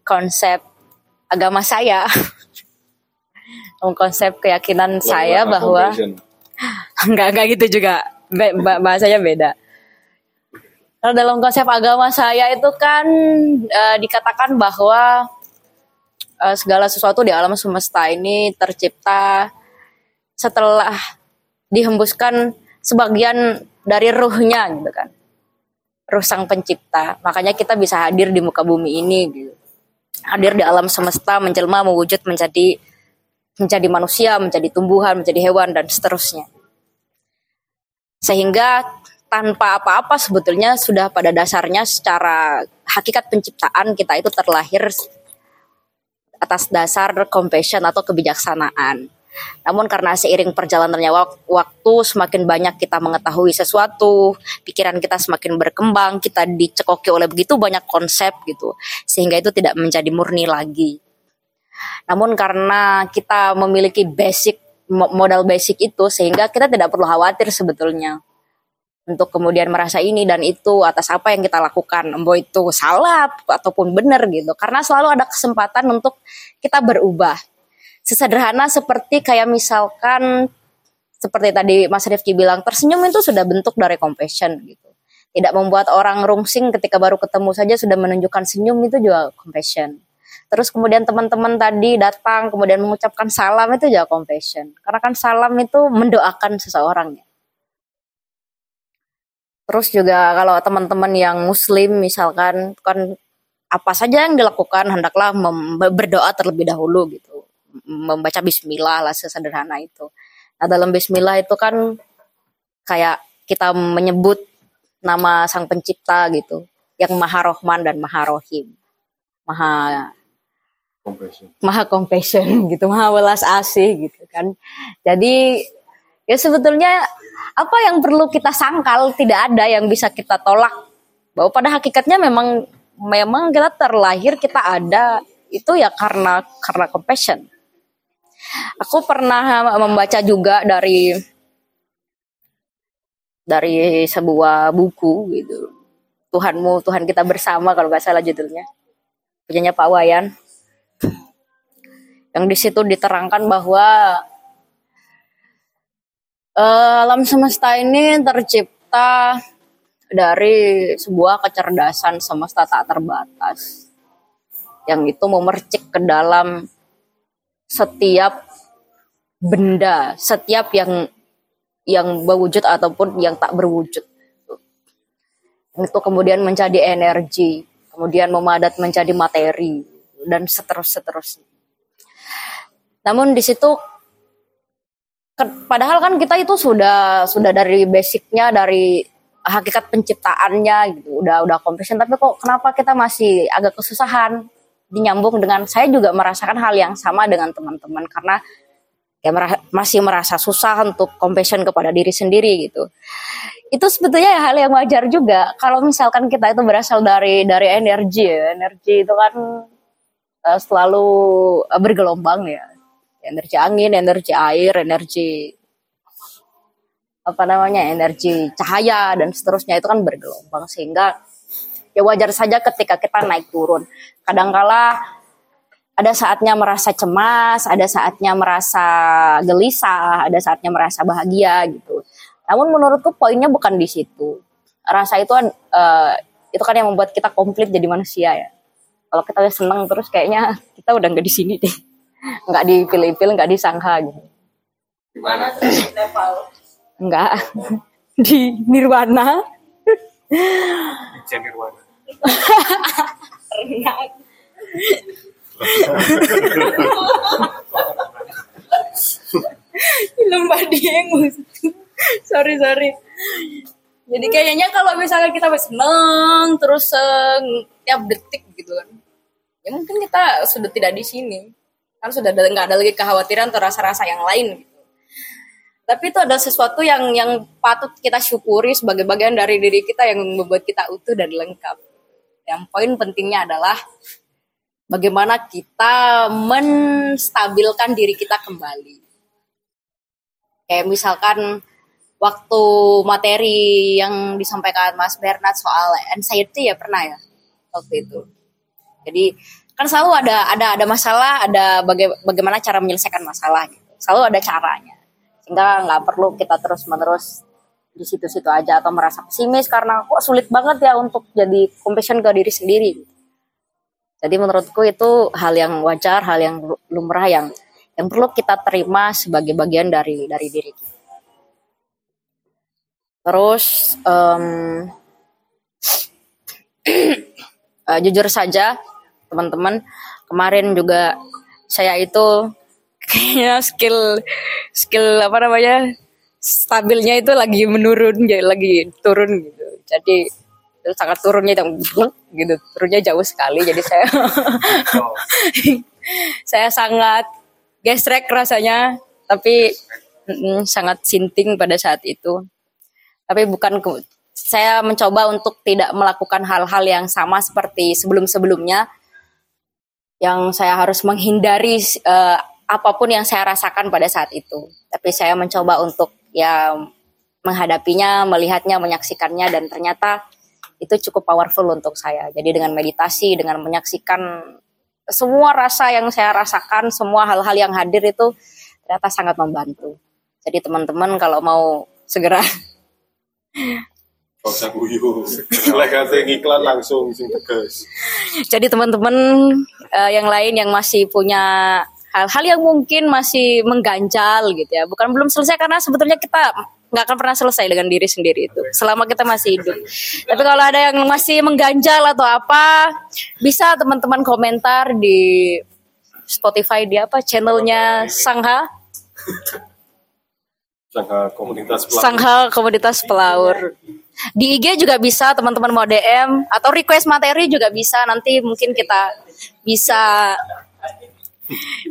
konsep agama saya, dalam konsep keyakinan saya bahwa enggak enggak gitu juga Be- ba- bahasanya beda. Kalau dalam konsep agama saya itu kan eh, dikatakan bahwa eh, segala sesuatu di alam semesta ini tercipta setelah dihembuskan sebagian dari ruhnya gitu kan. Ruh sang pencipta. Makanya kita bisa hadir di muka bumi ini gitu. Hadir di alam semesta menjelma mewujud menjadi menjadi manusia, menjadi tumbuhan, menjadi hewan dan seterusnya. Sehingga tanpa apa-apa sebetulnya sudah pada dasarnya secara hakikat penciptaan kita itu terlahir atas dasar compassion atau kebijaksanaan. Namun karena seiring perjalanannya wak- waktu semakin banyak kita mengetahui sesuatu, pikiran kita semakin berkembang, kita dicekoki oleh begitu banyak konsep gitu, sehingga itu tidak menjadi murni lagi. Namun karena kita memiliki basic mo- modal basic itu sehingga kita tidak perlu khawatir sebetulnya untuk kemudian merasa ini dan itu atas apa yang kita lakukan, mau itu salah ataupun benar gitu. Karena selalu ada kesempatan untuk kita berubah. Sesederhana seperti kayak misalkan seperti tadi Mas Rifki bilang tersenyum itu sudah bentuk dari compassion gitu. Tidak membuat orang rungsing ketika baru ketemu saja sudah menunjukkan senyum itu juga compassion. Terus kemudian teman-teman tadi datang kemudian mengucapkan salam itu juga compassion. Karena kan salam itu mendoakan seseorang ya. Terus juga kalau teman-teman yang muslim misalkan kan apa saja yang dilakukan hendaklah mem- berdoa terlebih dahulu gitu. Membaca bismillah lah sesederhana itu. Nah, dalam bismillah itu kan kayak kita menyebut nama sang pencipta gitu, yang Maha Rohman dan Maha Rohim. Maha maha compassion gitu, maha welas asih gitu kan. Jadi ya sebetulnya apa yang perlu kita sangkal tidak ada yang bisa kita tolak bahwa pada hakikatnya memang memang kita terlahir kita ada itu ya karena karena compassion. Aku pernah membaca juga dari dari sebuah buku gitu. Tuhanmu, Tuhan kita bersama kalau nggak salah judulnya. Punyanya Pak Wayan yang di situ diterangkan bahwa eh, alam semesta ini tercipta dari sebuah kecerdasan semesta tak terbatas yang itu memercik ke dalam setiap benda, setiap yang yang berwujud ataupun yang tak berwujud. Itu kemudian menjadi energi, kemudian memadat menjadi materi dan seterus-seterusnya. Namun di situ padahal kan kita itu sudah sudah dari basicnya dari hakikat penciptaannya gitu. Udah udah compassion tapi kok kenapa kita masih agak kesusahan? Dinyambung dengan saya juga merasakan hal yang sama dengan teman-teman. Karena ya mera- masih merasa susah untuk compassion kepada diri sendiri gitu. Itu sebetulnya hal yang wajar juga. Kalau misalkan kita itu berasal dari dari energi ya. Energi itu kan eh, selalu eh, bergelombang ya energi angin energi air energi apa namanya energi cahaya dan seterusnya. Itu kan bergelombang sehingga ya wajar saja ketika kita naik turun. Kadangkala ada saatnya merasa cemas ada saatnya merasa gelisah ada saatnya merasa bahagia gitu. Namun menurutku poinnya bukan di situ. Rasa itu eh, itu kan yang membuat kita komplit jadi manusia ya. Kalau kita udah seneng terus kayaknya kita udah nggak di sini deh nggak dipilih-pilih nggak disangka gitu. Gimana? Di Nepal? nggak di nirwana. Nirwana. lembah dieng sorry sorry. Jadi kayaknya kalau misalnya kita seneng terus eh, tiap detik gitu kan. Ya mungkin kita sudah tidak di sini kan sudah nggak ada lagi kekhawatiran atau rasa-rasa yang lain gitu. tapi itu adalah sesuatu yang yang patut kita syukuri sebagai bagian dari diri kita yang membuat kita utuh dan lengkap yang poin pentingnya adalah bagaimana kita menstabilkan diri kita kembali kayak misalkan waktu materi yang disampaikan Mas Bernard soal anxiety ya pernah ya waktu itu. Jadi kan selalu ada ada ada masalah, ada baga- bagaimana cara menyelesaikan masalah gitu. Selalu ada caranya. Sehingga nggak perlu kita terus menerus di situ-situ aja atau merasa pesimis karena kok sulit banget ya untuk jadi compassion ke diri sendiri. Jadi menurutku itu hal yang wajar, hal yang lumrah yang yang perlu kita terima sebagai bagian dari dari diri kita. Terus em, eh, jujur saja teman-teman. Kemarin juga saya itu kayaknya skill skill apa namanya stabilnya itu lagi menurun jadi lagi turun gitu. Jadi sangat turunnya yang gitu. Turunnya jauh sekali jadi saya saya sangat gesrek rasanya tapi mm, sangat sinting pada saat itu. Tapi bukan saya mencoba untuk tidak melakukan hal-hal yang sama seperti sebelum-sebelumnya yang saya harus menghindari eh, apa pun yang saya rasakan pada saat itu. Tapi saya mencoba untuk ya menghadapinya melihatnya menyaksikannya dan ternyata itu cukup powerful untuk saya. Jadi dengan meditasi dengan menyaksikan semua rasa yang saya rasakan semua hal-hal yang hadir itu ternyata sangat membantu. Jadi teman-teman kalau mau segera Gak usah guyu. Lek ngiklan langsung sing tegas. Jadi teman-teman eh, yang lain yang masih punya hal-hal yang mungkin masih mengganjal gitu ya, bukan belum selesai karena sebetulnya kita nggak akan pernah selesai dengan diri sendiri itu selama kita masih hidup. Tapi kalau ada yang masih mengganjal atau apa, bisa teman-teman komentar di Spotify di apa channelnya Sangha Sangka komunitas pelaku. Sangha Komunitas Pelaur. Di IG juga bisa teman-teman mau DM atau request materi juga bisa. Nanti mungkin kita bisa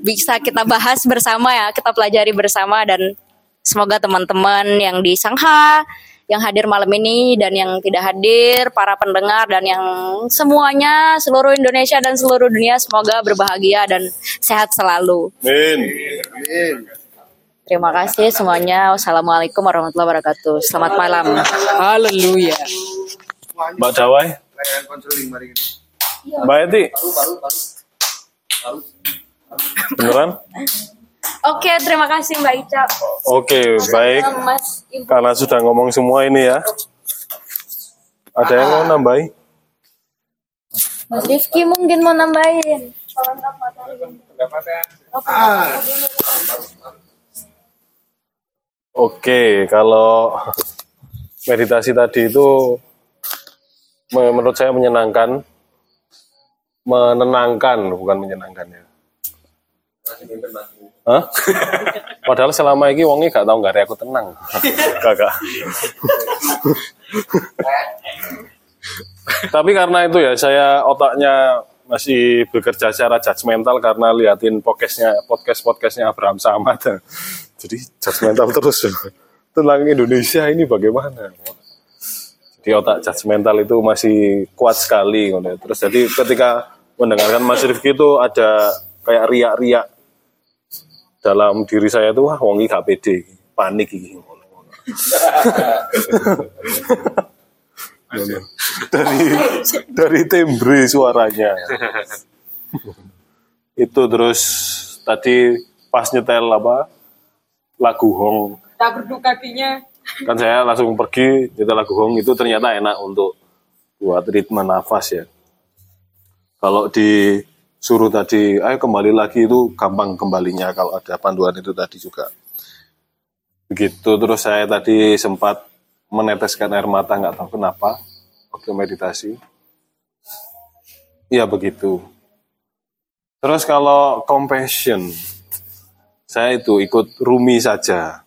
bisa kita bahas bersama ya, kita pelajari bersama dan semoga teman-teman yang di Sangha yang hadir malam ini dan yang tidak hadir, para pendengar dan yang semuanya seluruh Indonesia dan seluruh dunia semoga berbahagia dan sehat selalu. Min. Terima kasih semuanya. Wassalamualaikum warahmatullahi wabarakatuh. Selamat malam. Haleluya. Mbak Dawai. Mbak Eti, beneran? Oke, terima kasih Mbak Ica. Oke, baik. Mas. Karena sudah ngomong semua ini ya. Ada yang mau nambahin? Mas Rifki mungkin mau nambahin. Oke, kalau meditasi tadi itu me- menurut saya menyenangkan, menenangkan, bukan menyenangkan ya. Hah? Padahal selama ini wongi gak tahu nggak ada aku tenang. Kakak. Tapi karena itu ya saya otaknya masih bekerja secara judgmental karena liatin podcastnya podcast podcastnya Abraham Samad. Jadi judgmental terus tentang Indonesia ini bagaimana? Jadi otak judgmental itu masih kuat sekali. ngono. Terus jadi ketika mendengarkan Mas Rifki itu ada kayak riak-riak dalam diri saya tuh wah wong iki gak pede, panik iki. dari dari timbre suaranya itu terus tadi pas nyetel apa lagu Hong. Tak berduka hatinya. kan saya langsung pergi nyetel lagu Hong itu ternyata enak untuk buat ritme nafas ya. Kalau disuruh tadi ayo kembali lagi itu gampang kembalinya kalau ada panduan itu tadi juga. Begitu terus saya tadi sempat meneteskan air mata nggak tahu kenapa waktu meditasi. Iya begitu. Terus kalau compassion saya itu ikut Rumi saja.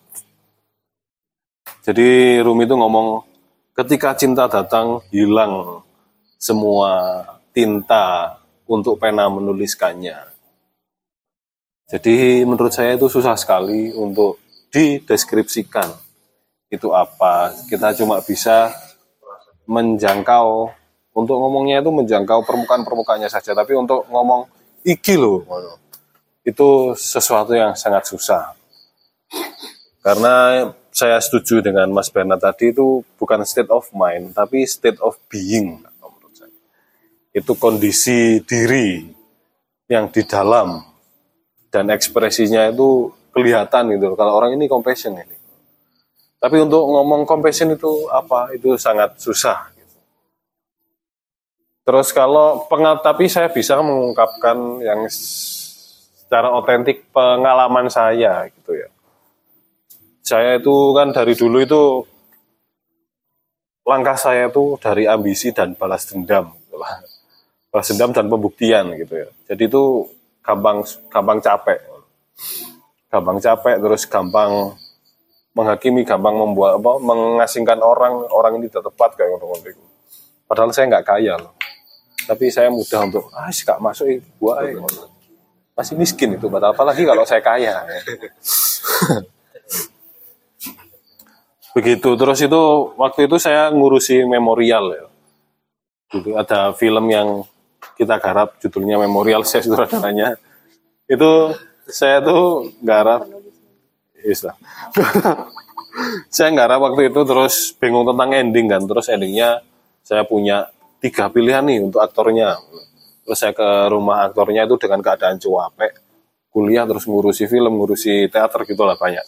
Jadi Rumi itu ngomong ketika cinta datang hilang semua tinta untuk pena menuliskannya. Jadi menurut saya itu susah sekali untuk dideskripsikan itu apa. Kita cuma bisa menjangkau untuk ngomongnya itu menjangkau permukaan-permukaannya saja, tapi untuk ngomong iki loh, itu sesuatu yang sangat susah. Karena saya setuju dengan Mas Bernard tadi itu bukan state of mind, tapi state of being. menurut saya. Itu kondisi diri yang di dalam dan ekspresinya itu kelihatan gitu. Kalau orang ini compassion ini. Tapi untuk ngomong compassion itu apa? Itu sangat susah. Terus kalau pengal tapi saya bisa mengungkapkan yang secara otentik pengalaman saya gitu ya. Saya itu kan dari dulu itu langkah saya itu dari ambisi dan balas dendam. gitu lah. Balas dendam dan pembuktian gitu ya. Jadi itu gampang gampang capek. Gampang capek terus gampang menghakimi gampang membuat apa mengasingkan orang orang ini tidak tepat kayak orang itu padahal saya nggak kaya loh tapi saya mudah untuk ah sih masuk eh, gua eh. Masih miskin itu padahal apalagi kalau saya kaya begitu terus itu waktu itu saya ngurusi memorial ya ada film yang kita garap judulnya memorial saya sutradaranya itu saya tuh garap lah. saya ngarap waktu itu terus bingung tentang ending kan. Terus endingnya saya punya tiga pilihan nih untuk aktornya. Terus saya ke rumah aktornya itu dengan keadaan cuape, kuliah terus ngurusi film, ngurusi teater gitu lah banyak.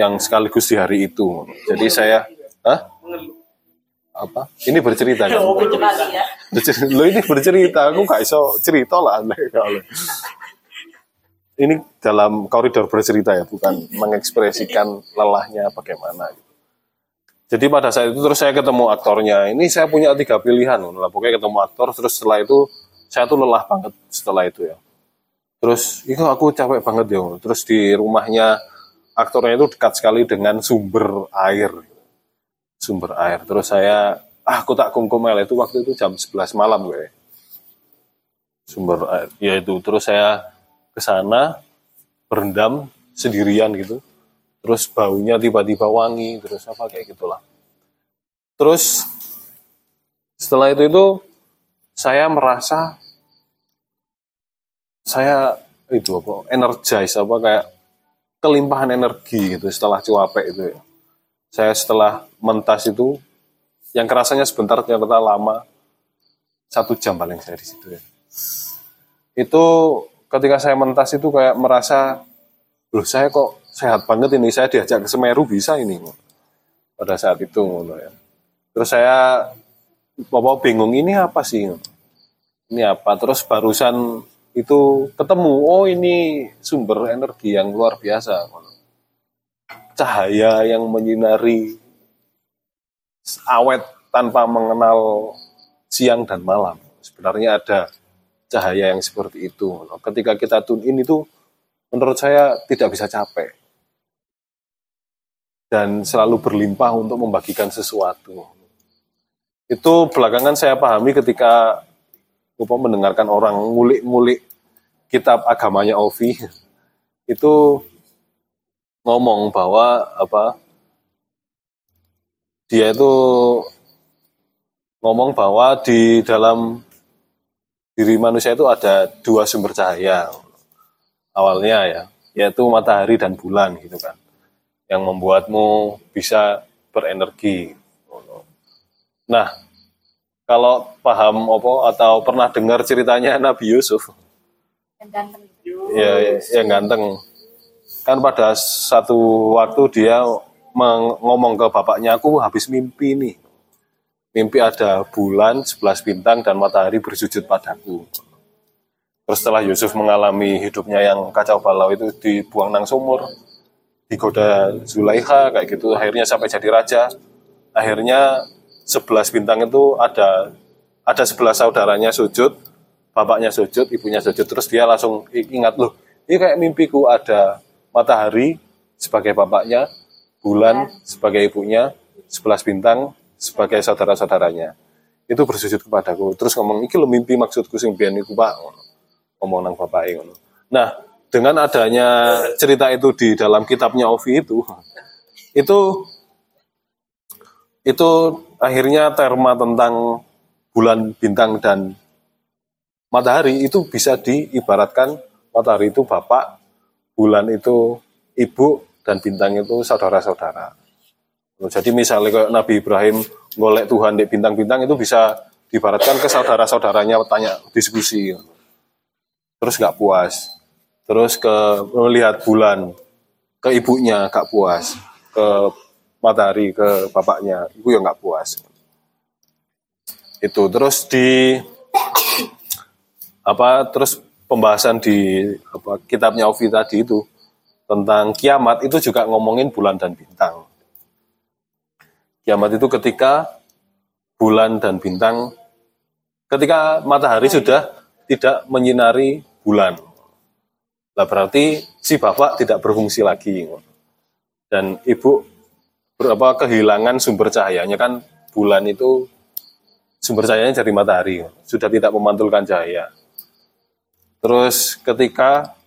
Yang sekaligus di hari itu. Jadi saya, hah? Apa? Ini bercerita kan? Bercerita. Lo ini bercerita, aku gak iso cerita lah kalau ini dalam koridor bercerita ya, bukan mengekspresikan lelahnya bagaimana. Gitu. Jadi pada saat itu terus saya ketemu aktornya. Ini saya punya tiga pilihan, lah pokoknya ketemu aktor. Terus setelah itu saya tuh lelah banget setelah itu ya. Terus itu aku capek banget ya. Terus di rumahnya aktornya itu dekat sekali dengan sumber air, sumber air. Terus saya ah aku tak kungkumel itu waktu itu jam 11 malam gue. Sumber air, ya itu. Terus saya ke sana berendam sendirian gitu terus baunya tiba-tiba wangi terus apa kayak gitulah terus setelah itu itu saya merasa saya itu apa energize apa kayak kelimpahan energi gitu setelah cuape itu ya. Saya setelah mentas itu yang kerasanya sebentar ternyata lama satu jam paling saya di situ ya. Itu ketika saya mentas itu kayak merasa loh saya kok sehat banget ini saya diajak ke Semeru bisa ini pada saat itu ya. terus saya bapak bingung ini apa sih ini apa terus barusan itu ketemu oh ini sumber energi yang luar biasa cahaya yang menyinari awet tanpa mengenal siang dan malam sebenarnya ada cahaya yang seperti itu. Ketika kita tune in itu menurut saya tidak bisa capek. Dan selalu berlimpah untuk membagikan sesuatu. Itu belakangan saya pahami ketika apa, mendengarkan orang ngulik-ngulik kitab agamanya Ovi. Itu ngomong bahwa apa dia itu ngomong bahwa di dalam diri manusia itu ada dua sumber cahaya awalnya ya yaitu matahari dan bulan gitu kan yang membuatmu bisa berenergi nah kalau paham apa atau pernah dengar ceritanya Nabi Yusuf? Yang ganteng. ya yang ganteng. Kan pada satu waktu dia ngomong ke bapaknya aku habis mimpi nih. Mimpi ada bulan 11 bintang dan matahari bersujud padaku. Terus setelah Yusuf mengalami hidupnya yang kacau balau itu dibuang nang sumur digoda Zulaiha kayak gitu. Akhirnya sampai jadi raja. Akhirnya 11 bintang itu ada ada 11 saudaranya sujud bapaknya sujud ibunya sujud terus dia langsung ingat loh ini kayak mimpiku ada matahari sebagai bapaknya bulan sebagai ibunya 11 bintang sebagai saudara-saudaranya. Itu bersujud kepadaku terus ngomong iki lo mimpi maksudku sing biyen iku Pak. Ngomong nang ngono. Nah dengan adanya cerita itu di dalam kitabnya Ovi itu itu itu akhirnya terma tentang bulan bintang dan matahari itu bisa diibaratkan matahari itu bapak bulan itu ibu dan bintang itu saudara-saudara. Jadi misalnya kayak Nabi Ibrahim golek Tuhan di bintang-bintang itu bisa diibaratkan ke saudara-saudaranya tanya diskusi. Terus nggak puas. Terus ke melihat bulan ke ibunya nggak puas. Ke matahari ke bapaknya. Ibu yang nggak puas. Itu. Terus di apa terus pembahasan di apa, kitabnya Ovi tadi itu tentang kiamat itu juga ngomongin bulan dan bintang. Kiamat itu ketika bulan dan bintang ketika matahari sudah tidak menyinari bulan. Lah berarti si bapak tidak berfungsi lagi. Dan ibu berapa kehilangan sumber cahayanya? Kan bulan itu sumber cahayanya dari matahari sudah tidak memantulkan cahaya. Terus ketika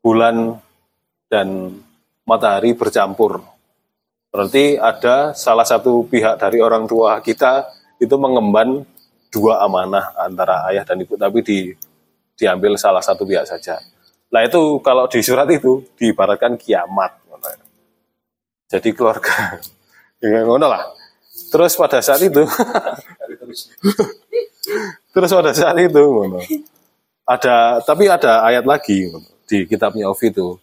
bulan dan matahari bercampur berarti ada salah satu pihak dari orang tua kita itu mengemban dua amanah antara ayah dan ibu tapi di diambil salah satu pihak saja. Nah itu kalau di surat itu diibaratkan kiamat. Jadi keluarga. Ya ngono lah. Terus pada saat itu terus pada saat itu ngono. Ada tapi ada ayat lagi di kitabnya Ovi itu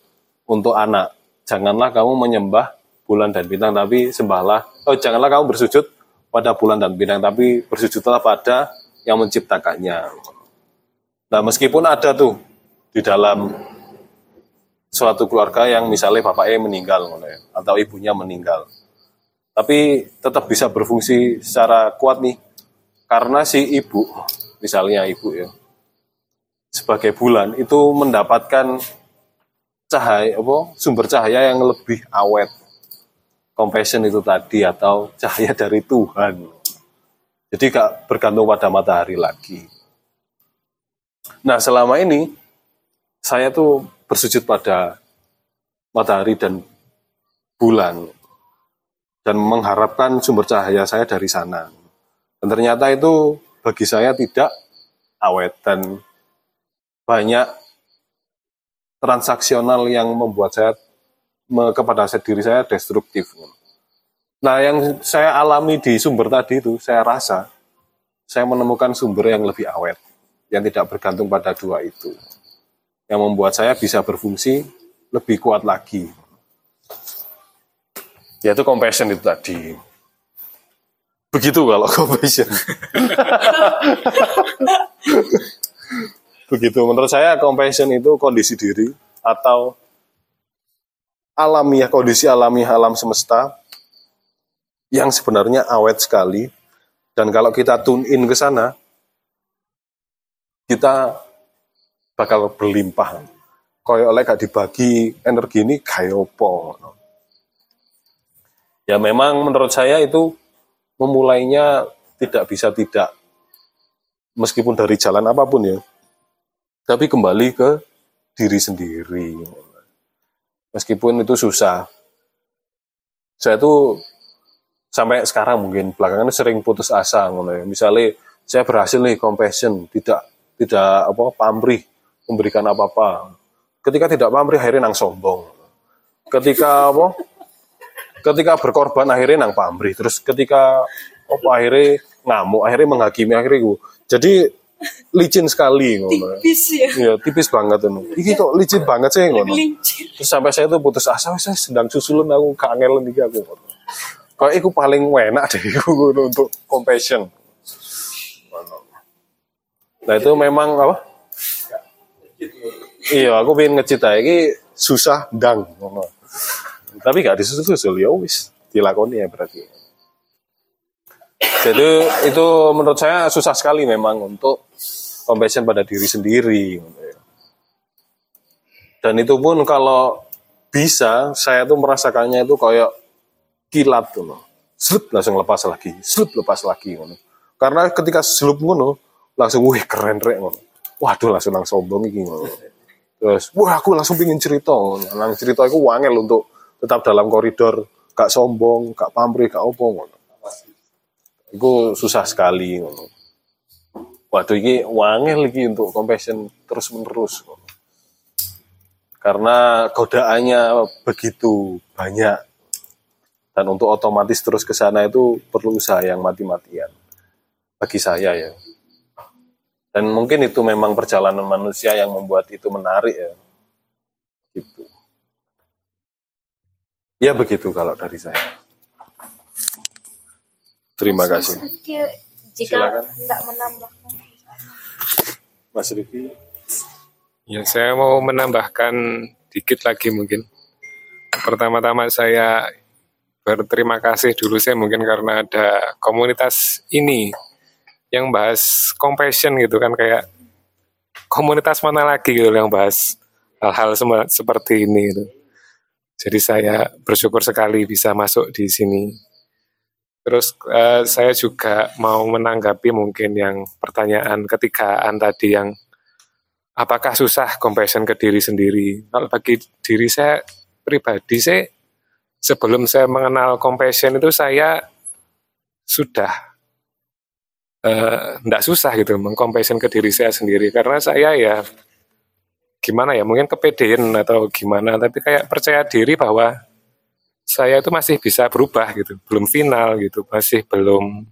untuk anak. Janganlah kamu menyembah bulan dan bintang tapi sembahlah oh janganlah kamu bersujud pada bulan dan bintang tapi bersujudlah pada yang menciptakannya. Nah, meskipun ada tuh di dalam suatu keluarga yang misalnya bapaknya meninggal ya, atau ibunya meninggal. Tapi tetap bisa berfungsi secara kuat nih karena si ibu, misalnya ibu ya, sebagai bulan itu mendapatkan cahaya apa sumber cahaya yang lebih awet. Compassion itu tadi atau cahaya dari Tuhan. Jadi gak bergantung pada matahari lagi. Nah selama ini saya tuh bersujud pada matahari dan bulan dan mengharapkan sumber cahaya saya dari sana. Dan ternyata itu bagi saya tidak awet dan banyak transaksional yang membuat saya me- kepada saya- diri saya destruktif. Nah, yang saya alami di sumber tadi itu, saya rasa saya menemukan sumber yang lebih awet, yang tidak bergantung pada dua itu, yang membuat saya bisa berfungsi lebih kuat lagi. Yaitu compassion itu tadi. Begitu kalau compassion. Begitu menurut saya compassion itu kondisi diri atau alamiah kondisi alamiah alam semesta yang sebenarnya awet sekali dan kalau kita tune in ke sana kita bakal berlimpah. Koyo oleh gak dibagi energi ini kayak opo ya memang menurut saya itu memulainya tidak bisa tidak. Meskipun dari jalan apa pun ya. Tapi kembali ke diri sendiri. Meskipun itu susah. Saya tuh sampai sekarang mungkin belakangan sering putus asa ya. misalnya saya berhasil nih compassion tidak tidak apa pamrih memberikan apa-apa ketika tidak pamrih akhirnya nang sombong ketika apa ketika berkorban akhirnya nang pamrih terus ketika apa akhirnya ngamuk akhirnya menghakimi akhirnya gue jadi licin sekali ngono Tipis ya. Iya, tipis banget itu. Iki kok licin banget sih ngono. Terus sampai saya tuh putus asa, "Wes, saya sedang susulun aku kangen iki aku. Kayak iku paling enak deh iku ngono untuk compassion. Ngono. Nah itu memang apa? Iya, aku pengen ngecit aja, ini susah dang. Tapi gak disusul-susul, ya wis dilakoni ya berarti. Jadi itu menurut saya susah sekali memang untuk compassion pada diri sendiri. ya. Dan itu pun kalau bisa, saya tuh merasakannya itu kayak kilat tuh loh. Slup langsung lepas lagi, slup lepas lagi ngono. Karena ketika slup ngono, langsung wih keren rek ngono. Waduh langsung langsung sombong iki ngono. Terus, wah aku langsung pingin cerita. Langsung cerita aku wangel untuk tetap dalam koridor, gak sombong, gak pamrih, gak opo ngono. Susah sekali ngono. Waduh iki wangel iki untuk compassion terus menerus. Karena godaannya begitu banyak dan untuk otomatis terus ke sana itu perlu usaha yang mati-matian bagi saya ya. Dan mungkin itu memang perjalanan manusia yang membuat itu menarik ya. Gitu. Ya begitu kalau dari saya. Terima kasih. Jika Silakan. tidak menambah. Mas Rifki. Ya, saya mau menambahkan dikit lagi mungkin. Pertama-tama saya berterima kasih dulu saya mungkin karena ada komunitas ini yang bahas compassion gitu kan kayak komunitas mana lagi gitu yang bahas hal-hal seperti ini gitu. Jadi saya bersyukur sekali bisa masuk di sini. Terus eh, saya juga mau menanggapi mungkin yang pertanyaan ketigaan tadi yang apakah susah compassion ke diri sendiri? Kalau bagi diri saya pribadi saya sebelum saya mengenal compassion itu saya sudah tidak susah gitu mengcompassion ke diri saya sendiri. Karena saya ya gimana ya mungkin kepedean atau gimana tapi kayak percaya diri bahwa saya itu masih bisa berubah gitu. Belum final gitu masih belum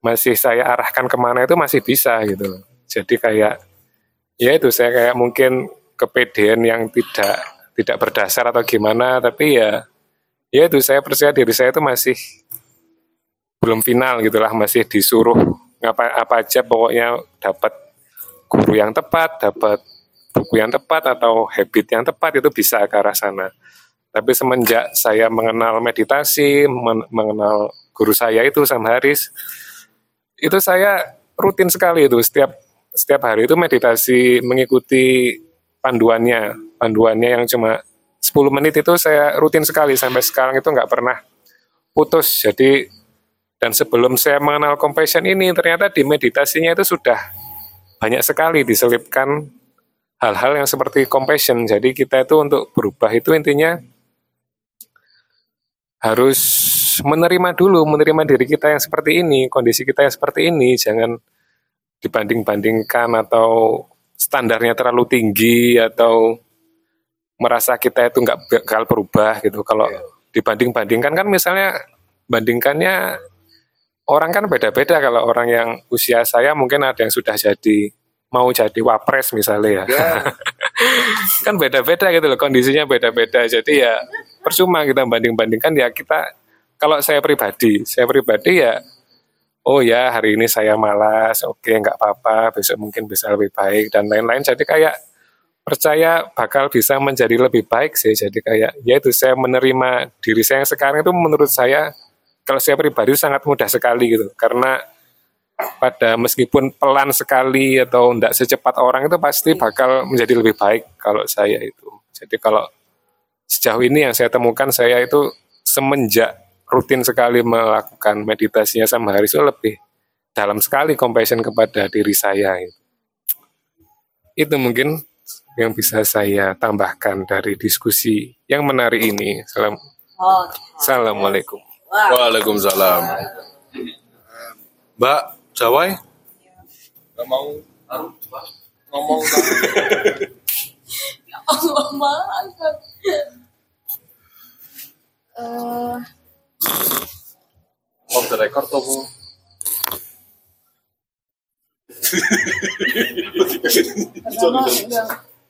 masih saya arahkan ke mana itu masih bisa gitu jadi kayak ya itu saya kayak mungkin kepedean yang tidak tidak berdasar atau gimana tapi ya ya itu saya percaya diri saya itu masih belum final gitulah masih disuruh ngapa apa aja pokoknya dapat guru yang tepat dapat buku yang tepat atau habit yang tepat itu bisa ke arah sana. Tapi semenjak saya mengenal meditasi men- mengenal guru saya itu Sam Haris itu saya rutin sekali itu setiap setiap hari itu meditasi mengikuti panduannya. Panduannya yang cuma 10 menit itu saya rutin sekali sampai sekarang itu nggak pernah putus. Jadi dan sebelum saya mengenal compassion ini ternyata di meditasinya itu sudah banyak sekali diselipkan hal-hal yang seperti compassion. Jadi kita itu untuk berubah itu intinya harus menerima dulu menerima diri kita yang seperti ini kondisi kita yang seperti ini. Jangan dibanding-bandingkan atau standarnya terlalu tinggi atau merasa kita itu nggak bakal berubah gitu. Kalau dibanding-bandingkan kan misalnya bandingkannya orang kan beda-beda. Kalau orang yang usia saya mungkin ada yang sudah jadi mau jadi wapres misalnya ya. kan beda-beda gitu loh kondisinya beda-beda. Jadi ya percuma kita banding-bandingkan ya kita kalau saya pribadi, saya pribadi ya oh ya hari ini saya malas, oke nggak apa-apa, besok mungkin bisa lebih baik dan lain-lain. Jadi kayak percaya bakal bisa menjadi lebih baik sih. Jadi kayak ya itu saya menerima diri saya yang sekarang itu menurut saya kalau saya pribadi sangat mudah sekali gitu. Karena pada meskipun pelan sekali atau tidak secepat orang itu pasti bakal menjadi lebih baik kalau saya itu. Jadi kalau sejauh ini yang saya temukan saya itu semenjak rutin sekali melakukan meditasinya sama hari itu lebih dalam sekali compassion kepada diri saya. Itu mungkin yang bisa saya tambahkan dari diskusi yang menarik ini. Salam. Assalamualaikum. Waalaikumsalam. Mbak Jawai? Nggak mau ngomong Allah maaf. Eh, off the record tuh Bu.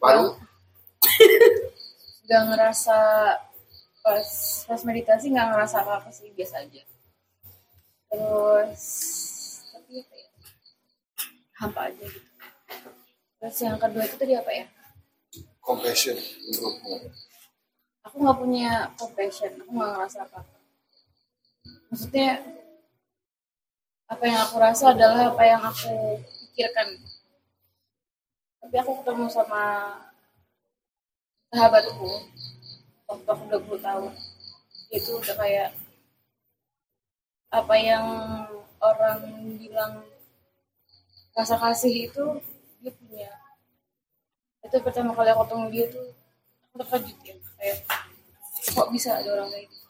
Baru nggak ngerasa pas pas meditasi nggak ngerasa apa apa sih biasa aja. Terus tapi apa ya? Hampa aja gitu. Terus yang kedua itu tadi apa ya? Compassion. aku nggak punya compassion aku nggak ngerasa apa apa maksudnya apa yang aku rasa adalah apa yang aku pikirkan. Tapi aku ketemu sama sahabatku waktu aku 20 tahun. Itu udah kayak apa yang orang bilang rasa kasih itu dia punya. Itu pertama kali aku ketemu dia tuh aku terkejut ya. Kayak kok bisa ada orang kayak gitu?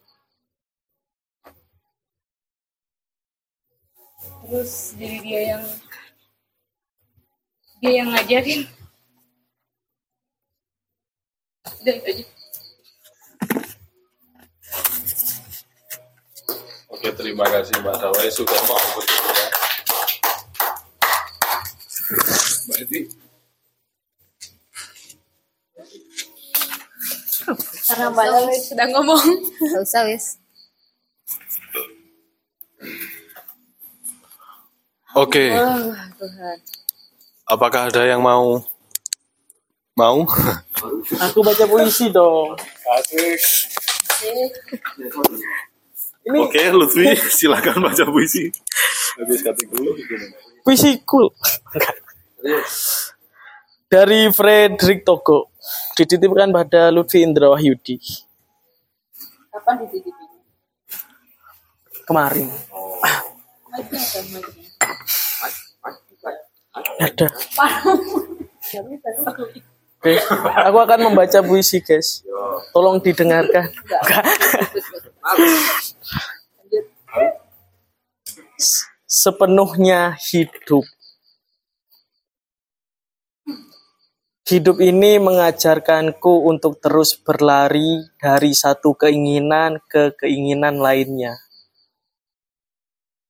Terus dari dia yang dia yang ngajarin udah itu aja Oke, terima kasih Mbak Dawai sudah mau berbicara. Mbak Edi, karena mbak Lala sudah ngomong Gak usah wis. Oke, Oh, Tuhan. apakah ada yang mau mau? Aku baca puisi dong. Asik. Ini Oke, Lutfi, silakan baca puisi. Habis kata dulu. puisi cool. Dari Frederick Togo. Dititipkan pada Lutfi Indra Wahyudi. Kapan dititipin? Kemarin. Lagi ada. Oke, aku akan membaca puisi, guys. Tolong didengarkan. Sepenuhnya hidup. Hidup ini mengajarkanku untuk terus berlari dari satu keinginan ke keinginan lainnya.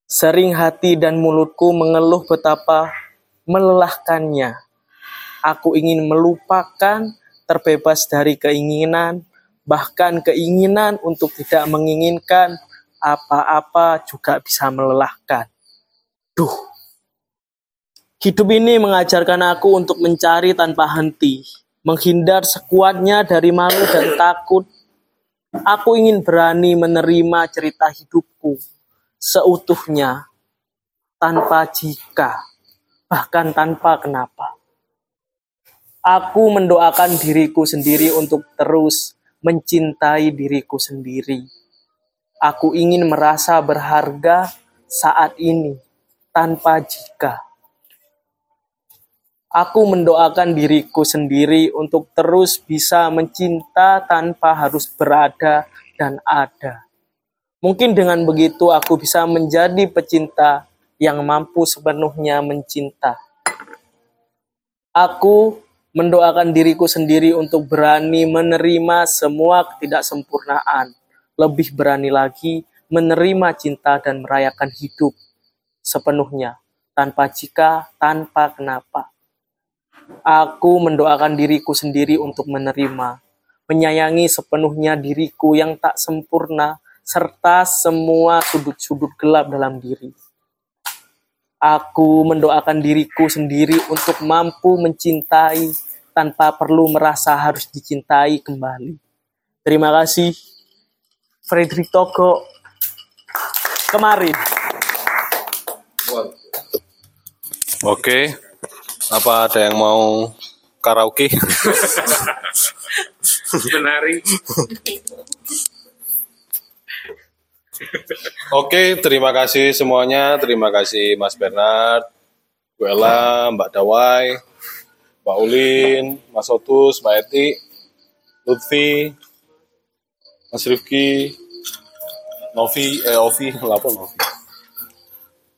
Sering hati dan mulutku mengeluh betapa melelahkannya. Aku ingin melupakan, terbebas dari keinginan, bahkan keinginan untuk tidak menginginkan apa-apa juga bisa melelahkan. Duh. Hidup ini mengajarkan aku untuk mencari tanpa henti, menghindar sekuatnya dari malu dan takut. Aku ingin berani menerima cerita hidupku seutuhnya, tanpa jika, bahkan tanpa kenapa. Aku mendoakan diriku sendiri untuk terus mencintai diriku sendiri. Aku ingin merasa berharga saat ini tanpa jika. Aku mendoakan diriku sendiri untuk terus bisa mencinta tanpa harus berada dan ada. Mungkin dengan begitu aku bisa menjadi pecinta yang mampu sepenuhnya mencinta. Aku mendoakan diriku sendiri untuk berani menerima semua ketidaksempurnaan, lebih berani lagi menerima cinta dan merayakan hidup sepenuhnya, tanpa jika, tanpa kenapa. Aku mendoakan diriku sendiri untuk menerima, menyayangi sepenuhnya diriku yang tak sempurna, serta semua sudut-sudut gelap dalam diri. Aku mendoakan diriku sendiri untuk mampu mencintai tanpa perlu merasa harus dicintai kembali. Terima kasih, Frederick Togo. Kemarin. Oke, apa ada yang mau karaoke? Menari. Oke, terima kasih semuanya. Terima kasih Mas Bernard, Bu Ella, Mbak Dawai, Mbak Ulin, Mas Otus, Mbak Eti, Lutfi, Mas Rifki, Novi, eh Ovi, apa Novi?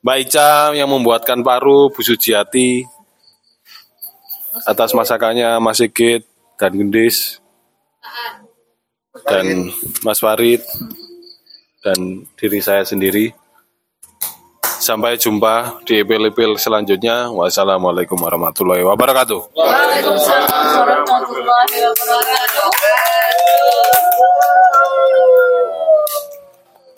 Mbak Ica yang membuatkan paru, Bu Sujiati, atas masakannya Mas Sigit dan Gendis, dan Mas Farid, dan diri saya sendiri. Sampai jumpa di epil-epil selanjutnya. Wassalamualaikum warahmatullahi wabarakatuh. Waalaikumsalam warahmatullahi wabarakatuh.